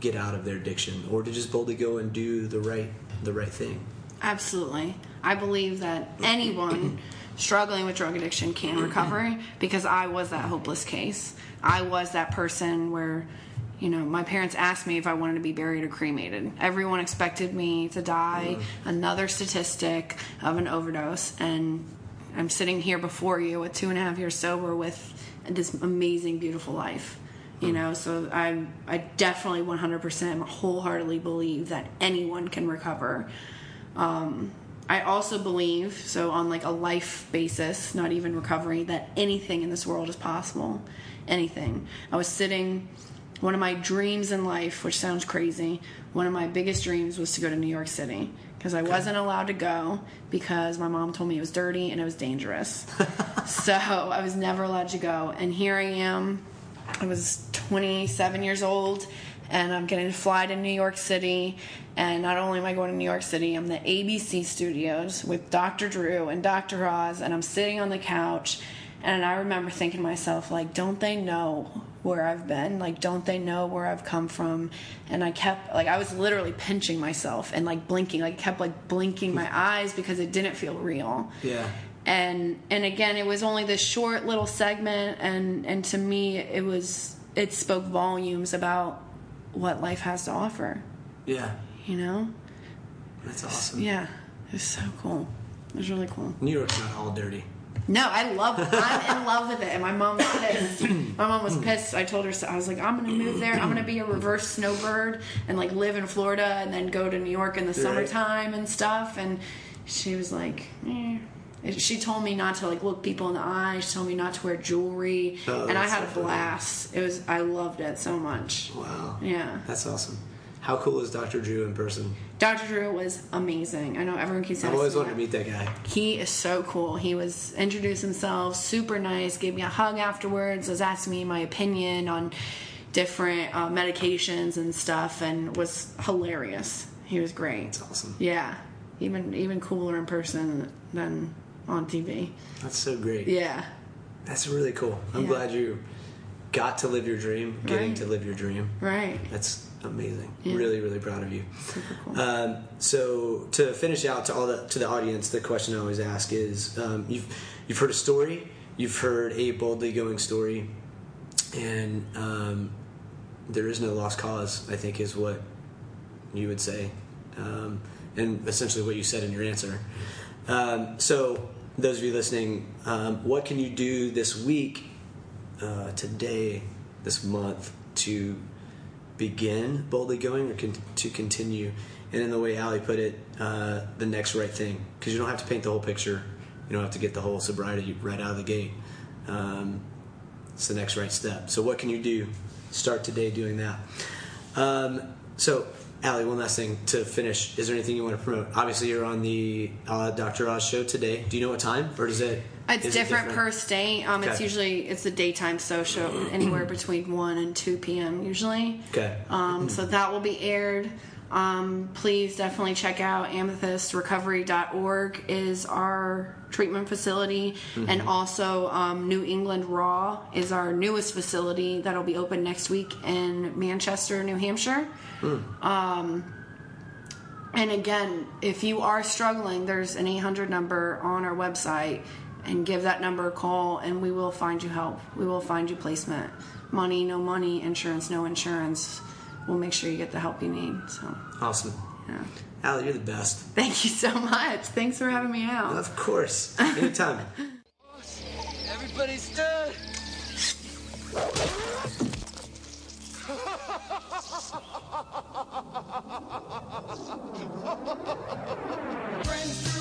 get out of their addiction, or to just boldly go and do the right the right thing. Absolutely. I believe that anyone struggling with drug addiction can recover because I was that hopeless case. I was that person where, you know, my parents asked me if I wanted to be buried or cremated. Everyone expected me to die, another statistic of an overdose, and I'm sitting here before you at two and a half years sober with this amazing, beautiful life. You know, so I I definitely 100% wholeheartedly believe that anyone can recover. Um, I also believe, so on like a life basis, not even recovery, that anything in this world is possible. Anything. I was sitting, one of my dreams in life, which sounds crazy, one of my biggest dreams was to go to New York City because I wasn't allowed to go because my mom told me it was dirty and it was dangerous. so I was never allowed to go. And here I am. I was 27 years old and I'm getting to fly to New York City. And not only am I going to New York City, I'm the ABC studios with Dr. Drew and Dr. Oz, and I'm sitting on the couch. And I remember thinking to myself, like, don't they know where I've been? Like, don't they know where I've come from? And I kept, like, I was literally pinching myself and like blinking, like, kept like blinking my eyes because it didn't feel real Yeah. and and again it was only this short little segment and and to me it was it spoke volumes about what life has to offer Yeah. you know That's awesome. yeah it was so cool it was really cool New York's not all dirty. No, I love. I'm in love with it, and my mom's pissed. My mom was pissed. I told her so. I was like, I'm gonna move there. I'm gonna be a reverse snowbird and like live in Florida and then go to New York in the summertime and stuff. And she was like, eh. She told me not to like look people in the eye. She told me not to wear jewelry, Oh, and I had so a funny. blast. It was. I loved it so much. Wow. Yeah. That's awesome. How cool is Dr. Drew in person? Dr. Drew was amazing. I know everyone keeps I've always wanted to meet that guy. He is so cool. He was introduced himself, super nice, gave me a hug afterwards, was asking me my opinion on different uh, medications and stuff, and was hilarious. He was great. That's awesome. Yeah, even even cooler in person than on TV. That's so great. Yeah, That's really cool. I'm Yeah. glad you got to live your dream, getting Right. to live your dream. right. That's amazing. Yeah. Really, really proud of you. Super cool. Um, so to finish out to all the to the audience, the question I always ask is: um, you've you've heard a story, you've heard a boldly going story, and um, there is no lost cause. I think is what you would say, um, and essentially what you said in your answer. Um, so those of you listening, um, what can you do this week, uh, today, this month to begin boldly going or con- to continue. And in the way Ali put it, uh, the next right thing. Because you don't have to paint the whole picture. You don't have to get the whole sobriety right out of the gate. Um, it's the next right step. So, what can you do? Start today doing that. Um, so, Ali, one last thing to finish. Is there anything you want to promote? Obviously, you're on the uh, Dr. Oz show today. Do you know what time? Or does it? It's is it different, per state. Um, It's Okay. usually it's a daytime social, anywhere between one and two p.m. Usually. Okay. Um, so that will be aired. Um, please definitely check out amethystrecovery.org is our treatment facility, and also um, New England Raw is our newest facility that'll be open next week in Manchester, New Hampshire. Um, and again, if you are struggling, there's an 800 number on our website, and give that number a call, and we will find you help. We will find you placement. Money, no money, insurance, no insurance. We'll make sure you get the help you need. So, Awesome. yeah. Ali, you're the best. Thank you so much. Thanks for having me out. Of course. Anytime. Everybody stood.